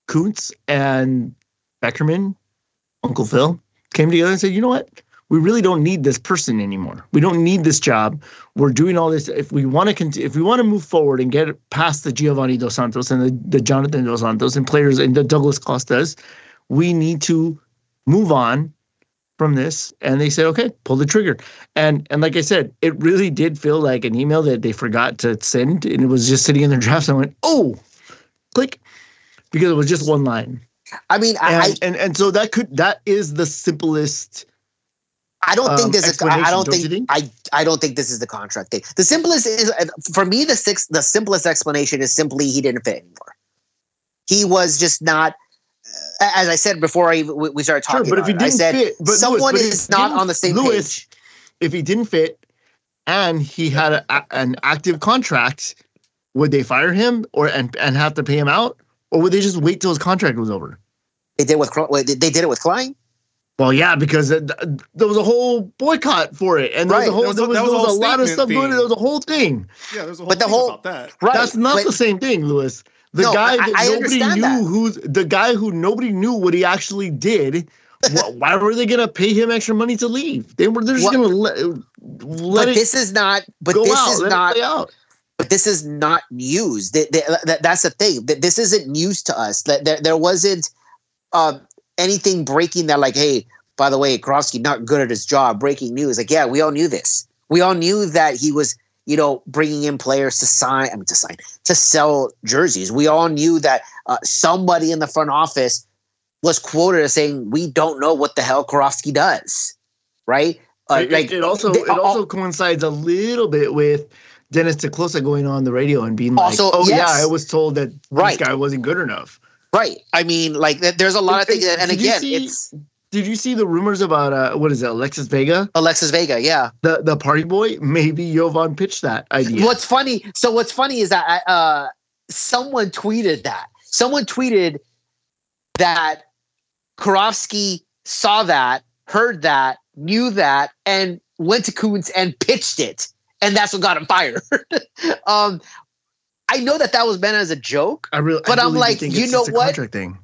Kuntz and Beckerman Uncle Phil came together and said you know what? We really don't need this person anymore. We don't need this job. We're doing all this. If we want to cont- if we want to move forward and get past the Giovanni dos Santos and the, the Jonathan dos Santos and players and the Douglas Costas we need to move on from this and they said okay pull the trigger and and like i said it really did feel like an email that they forgot to send and it was just sitting in their <laughs> drafts and i went oh click because it was just one line I mean, and I and, and so that could that is the simplest I don't um, think this is. I, don't don't think, think? I. I don't think this is the contract thing. The simplest is for me. The six. The simplest explanation is simply he didn't fit anymore. He was just not. As I said before, I, we we started sure talking. but if he I didn't said fit but Lewis, someone but is not on the same Lewis, page. if he didn't fit and he had a, a- an active contract would they fire him or and, and have to pay him out, or would they just wait till his contract was over? They did with they did it with Klein. Well, yeah, because it, there was a whole boycott for it, and there was a whole There was there was, that was there was a lot of statement stuff going. thing. There was a whole thing. Yeah, there's a whole But the thing whole- about that. Right. That's not but- the same thing, Lewis. The No, guy that I nobody knew that. who's the guy who nobody knew what he actually did. <laughs> why were they gonna pay him extra money to leave? They were they're just gonna let, let But it this is not. But go this out. is not. it play out. but this is not news. That, that, that- that's the thing. That this isn't news to us. That there, there wasn't uh, anything breaking that, like, hey, by the way, Kirovski not good at his job. Breaking news. Like, yeah, we all knew this. We all knew that he was, you know, bringing in players to sign. I mean, to sign to sell jerseys. We all knew that uh, somebody in the front office was quoted as saying, "We don't know what the hell Kirovski does." Right. Uh, it, like it also they- it also coincides a little bit with Dennis te Kloese going on the radio and being Also, like, "Oh yes. yeah, I was told that Right. this guy wasn't good enough." Right. I mean, like there's a lot of things, and you again, see- it's Did you see the rumors about uh what is it, Alexis Vega, Alexis Vega. Yeah. the the party boy? Maybe Jovan pitched that idea. What's funny? So what's funny is that uh, someone tweeted that. Someone tweeted that Kirovski saw that, heard that, knew that, and went to Kuntz and pitched it, and that's what got him fired. <laughs> um, I know that that was meant as a joke. I really, But I I'm really like, you know what? thing.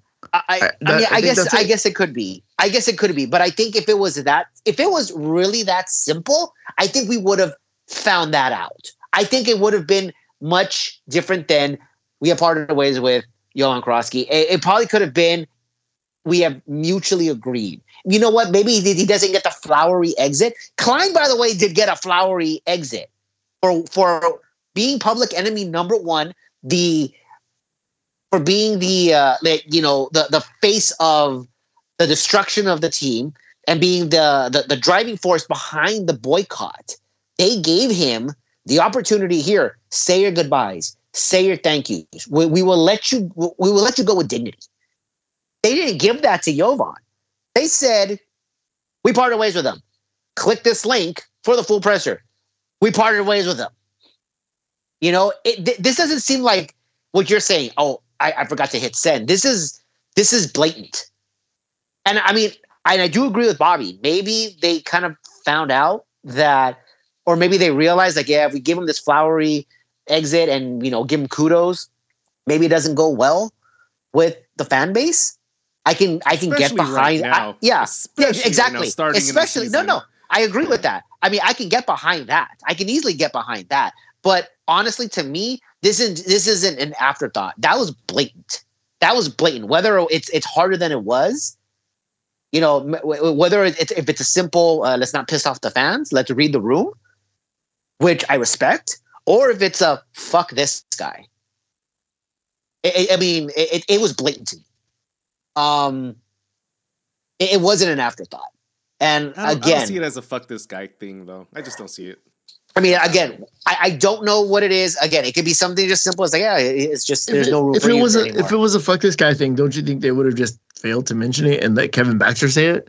I, I, I- I mean, I I guess I guess it could be. I guess it could be. But I think if it was that, if it was really that simple, I think we would have found that out. I think it would have been much different than we have parted ways with Jovan Kirovski. It, it probably could have been we have mutually agreed. You know what? Maybe he, he doesn't get the flowery exit. Klein, by the way, did get a flowery exit for for being public enemy number one. The for being the uh, like, you know the the face of the destruction of the team and being the, the the driving force behind the boycott. They gave him the opportunity here. Say your goodbyes. Say your thank yous. We, we will let you. We will let you go with dignity. They didn't give that to Jovan. They said, "We parted ways with them. Click this link for the full pressure. We parted ways with them." You know, it, th- this doesn't seem like what you're saying. Oh, I, I forgot to hit send. This is this is blatant. And I mean, and I do agree with Bobby. Maybe they kind of found out that, or maybe they realized like, yeah, if we give him this flowery exit and you know give him kudos, maybe it doesn't go well with the fan base. I can I can get Especially right behind. I- now. yeah, Especially right now, exactly. starting in the Especially no, no. I agree with that. I mean, I can get behind that. I can easily get behind that. But honestly, to me, this isn't this isn't an afterthought. That was blatant. That was blatant. Whether it's it's harder than it was, you know, whether it's if it's a simple uh, let's not piss off the fans, let's read the room, which I respect, or if it's a fuck this guy. I, I- mean, it, it- was blatant to me. Um, it, it wasn't an afterthought. And I don't, I again, see it as a fuck this guy thing though. I just don't see it. I mean, again, I, I don't know what it is. Again, it could be something just simple as like, yeah, it's just there's if no it, room if for it was a anymore. if it was a fuck this guy thing, don't you think they would have just failed to mention it and let Kevin Baxter say it?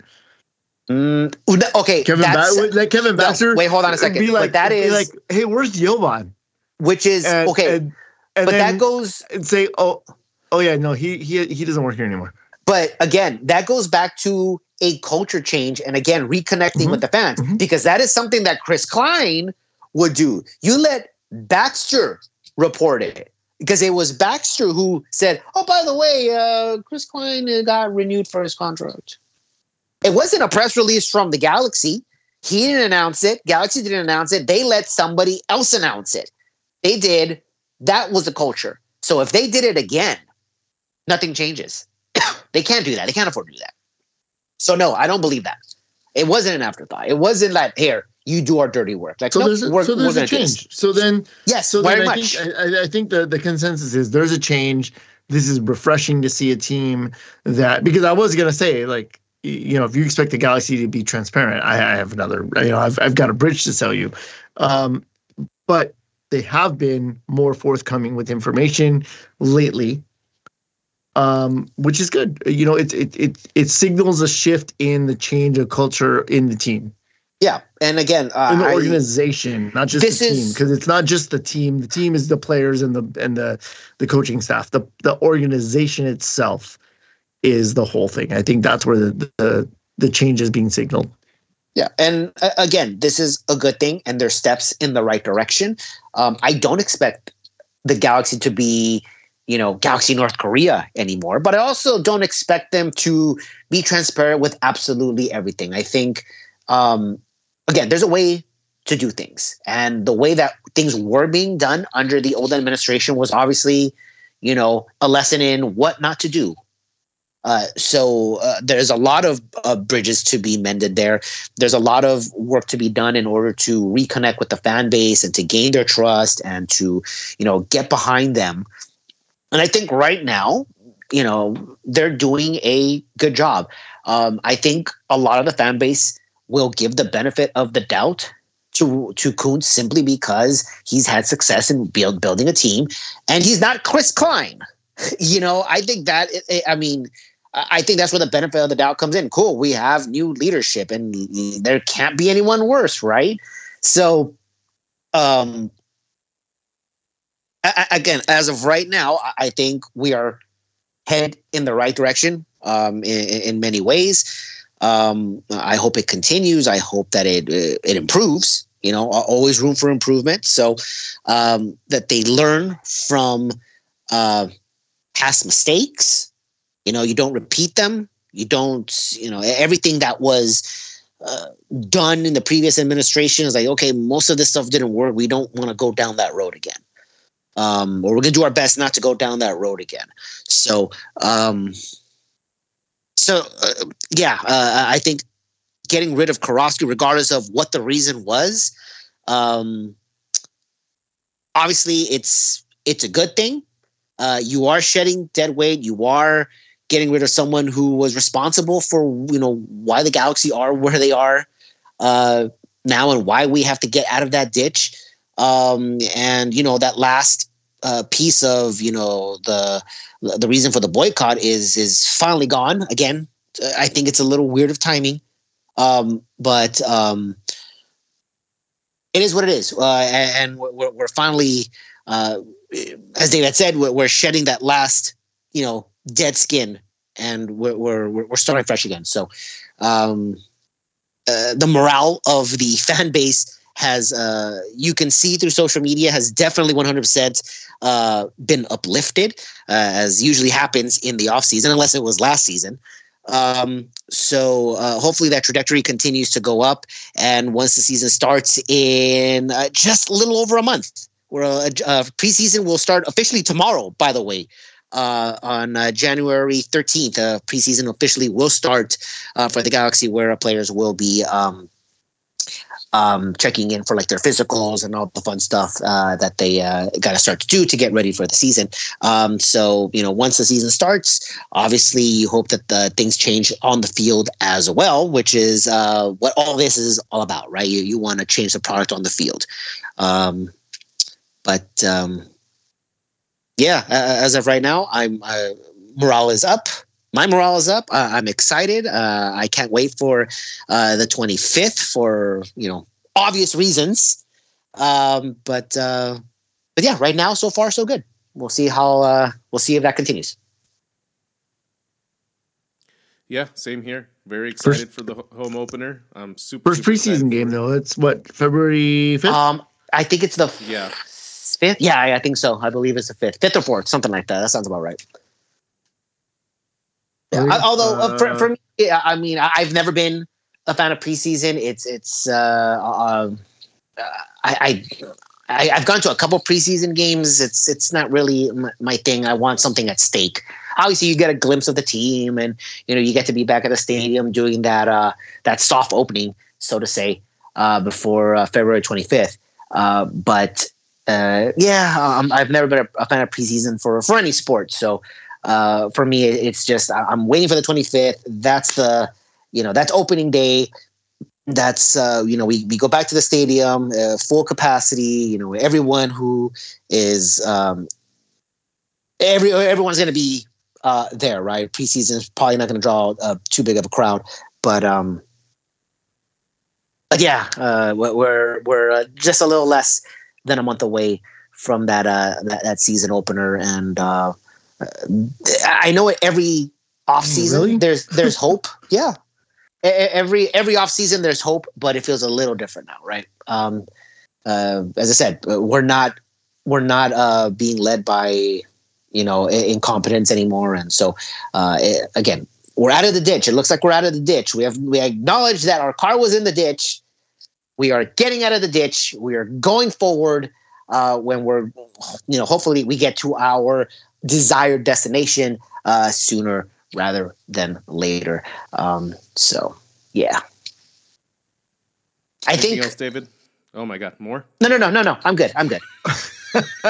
Mm, okay, Kevin ba- let Kevin no, Baxter. wait, hold on a second. Be like, but that be like, hey, where's Jovan? which is And, okay, and, and but that goes. and say, oh, oh yeah, no, he he he doesn't work here anymore. But again, that goes back to a culture change, and again, reconnecting Mhm, with the fans mhm. because that is something that Chris Klein would do. You let Baxter report it because it was Baxter who said, "Oh, by the way, uh, Chris Klein uh, got renewed for his contract." It wasn't a press release from the Galaxy. He didn't announce it. Galaxy didn't announce it. They let somebody else announce it. They did. That was the culture. So if they did it again, nothing changes. <coughs> they can't do that. They can't afford to do that. So no, I don't believe that. It wasn't an afterthought. It wasn't like here you do our dirty work. Like So nope, there's a, so there's a gonna do this. change. So then Yes, so very then I much. think I, I- I think the the consensus is there's a change. This is refreshing to see a team that because I was gonna say like you know if you expect the Galaxy to be transparent, I, I have another you know I've I've got a bridge to sell you, um, but they have been more forthcoming with information lately. Um, which is good. You know, it, it it it signals a shift in the change of culture in the team. Yeah, and again, uh, in the I- organization, not just the team, because it's not just the team. The team is the players and the and the the coaching staff. The the organization itself is the whole thing. I think that's where the the, the change is being signaled. Yeah, and uh, again, this is a good thing, and there's steps in the right direction. Um, I don't expect the Galaxy to be, you know, Galaxy North Korea anymore, but I also don't expect them to be transparent with absolutely everything. I think, um, again, there's a way to do things, and the way that things were being done under the old administration was obviously, you know, a lesson in what not to do. Uh, so uh, there's a lot of uh, bridges to be mended there. There's a lot of work to be done in order to reconnect with the fan base and to gain their trust and to you know get behind them. And i think right now you know they're doing a good job. Um, i think a lot of the fan base will give the benefit of the doubt to to Kuntz simply because he's had success in build, building a team and he's not Chris Klein <laughs> you know i think that i mean I think that's where the benefit of the doubt comes in. Cool, we have new leadership, and there can't be anyone worse, right? So, um, again, as of right now, I think we are head in the right direction um, in, in many ways. Um, I hope it continues. I hope that it it improves. You know, always room for improvement. So um, that they learn from uh, past mistakes you know you don't repeat them you don't you know everything that was uh, done in the previous administration is like okay most of this stuff didn't work we don't want to go down that road again um, or we're going to do our best not to go down that road again so um, so uh, yeah uh, i think getting rid of Kirovski, regardless of what the reason was um, obviously it's it's a good thing. Uh, you are shedding dead weight. You are getting rid of someone who was responsible for you know why the galaxy are where they are uh, now and why we have to get out of that ditch. Um, and you know that last uh, piece of you know the the reason for the boycott is is finally gone again. I think it's a little weird of timing. Um, but um, it is what it is. Uh, and we're, we're finally uh, as david said we're, shedding that last you know dead skin and we're we're, we're starting fresh again. So um, uh, the morale of the <laughs> fan base has uh, you can see through social media has definitely 100% uh, been uplifted uh, as usually happens in the off season unless it was last season um, so uh, hopefully that trajectory continues to go up and once the season starts in uh, just a little over a month where uh, preseason will start officially tomorrow by the way uh, on uh, January 13th. Uh, preseason officially will start for the Galaxy, where players will be um, um, checking in for like their physicals and all the fun stuff uh, that they uh, got to start to do to get ready for the season. Um, so, you know, once the season starts, obviously you hope that the things change on the field as well, which is uh, what all this is all about, right? You, you want to change the product on the field. Um, but, um, yeah, as of right now, I'm uh, morale is up. My morale is up. Uh, I'm excited. Uh, I can't wait for uh, the 25th for you know obvious reasons. Um, but uh, but yeah, right now so far so good. We'll see how uh, we'll see if that continues. Yeah, same here. Very excited for the home opener. I'm super. First super preseason excited game though. It's what February fifth. Um, I think it's the Yeah. fifth. Yeah, I I think so. I believe it's the fifth, fifth or fourth, something like that. That sounds about right. Yeah, although uh, for, for me, yeah, I mean, I, I've never been a fan of preseason. It's it's uh, um, uh, I, I I I've gone to a couple preseason games. It's it's not really my, my thing. I want something at stake. Obviously, you get a glimpse of the team, and you know you get to be back at the stadium doing that uh, that soft opening, so to say, uh, before uh, February twenty fifth. Uh, but uh, yeah, um, I've never been a, a fan of preseason for for any sport. So uh, for me, it's just I'm waiting for the 25th. That's the you know that's opening day. That's uh, you know we we go back to the stadium, uh, full capacity. You know everyone who is um, every everyone's going to be uh, there, right? Preseason is probably not going to draw uh, too big of a crowd, but um, but yeah, uh, we're we're uh, just a little less than a month away from that uh, that, that season opener, and uh, I know every off season Really? there's there's <laughs> hope. Yeah, every every off season there's hope, but it feels a little different now, right? Um, uh, as I said, uh, we're not we're not uh, being led by you know incompetence anymore, and so uh, it, again, we're out of the ditch. It looks like we're out of the ditch. We have we acknowledge that our car was in the ditch. We are getting out of the ditch. We are going forward. Uh, when we're, you know, hopefully we get to our desired destination uh, sooner rather than later. Um, so, yeah. I Anything think else, David? Oh my God, more? no, no, no, no, no. I'm good. I'm good. <laughs>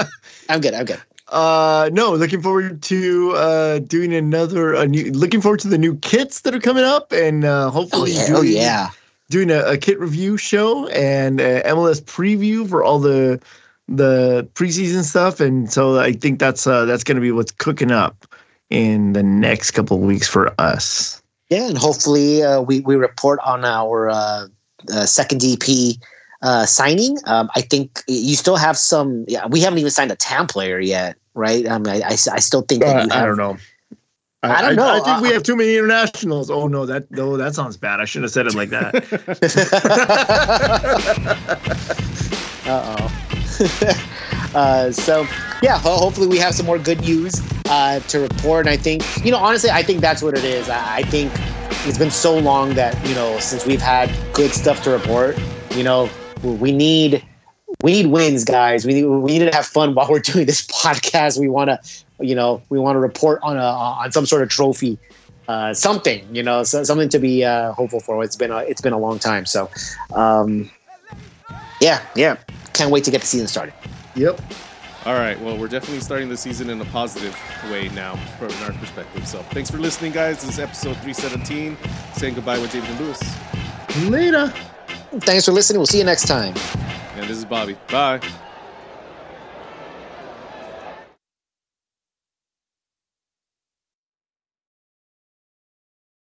I'm good. I'm good. Uh, no, looking forward to uh doing another a new. Looking forward to the new kits that are coming up, and uh, Oh hopefully yeah. doing, Oh yeah. doing a, a kit review show and uh, MLS preview for all the the preseason stuff. And so I think that's uh that's going to be what's cooking up in the next couple of weeks for us. Yeah, and hopefully uh, we we report on our uh, uh, second DP uh, signing. Um, I think you still have some. Yeah, we haven't even signed a TAM player yet, right? I mean, I, I, I still think that you Uh, I don't know. I don't know. I, think we Uh, have too many internationals. Oh no, that no, that sounds bad. I shouldn't have said it like that. <laughs> Uh-oh. <laughs> uh So yeah, ho- hopefully we have some more good news uh, to report. And I think you know, honestly, I think that's what it is. I, I think it's been so long that you know since we've had good stuff to report. You know, we need we need wins, guys. We need we need to have fun while we're doing this <laughs> podcast. We want to, you know, we want to report on a on some sort of trophy, uh, something, you know, so, something to be uh, hopeful for. It's been a, it's been a long time. So, um, yeah, yeah, can't wait to get the season started. yep. All right. Well, we're definitely starting the season in a positive way now from our perspective. So thanks for listening, guys. This is episode 317. Saying goodbye with David and Lewis. Later. Thanks for listening. We'll see you next time. And this is Bobby. Bye.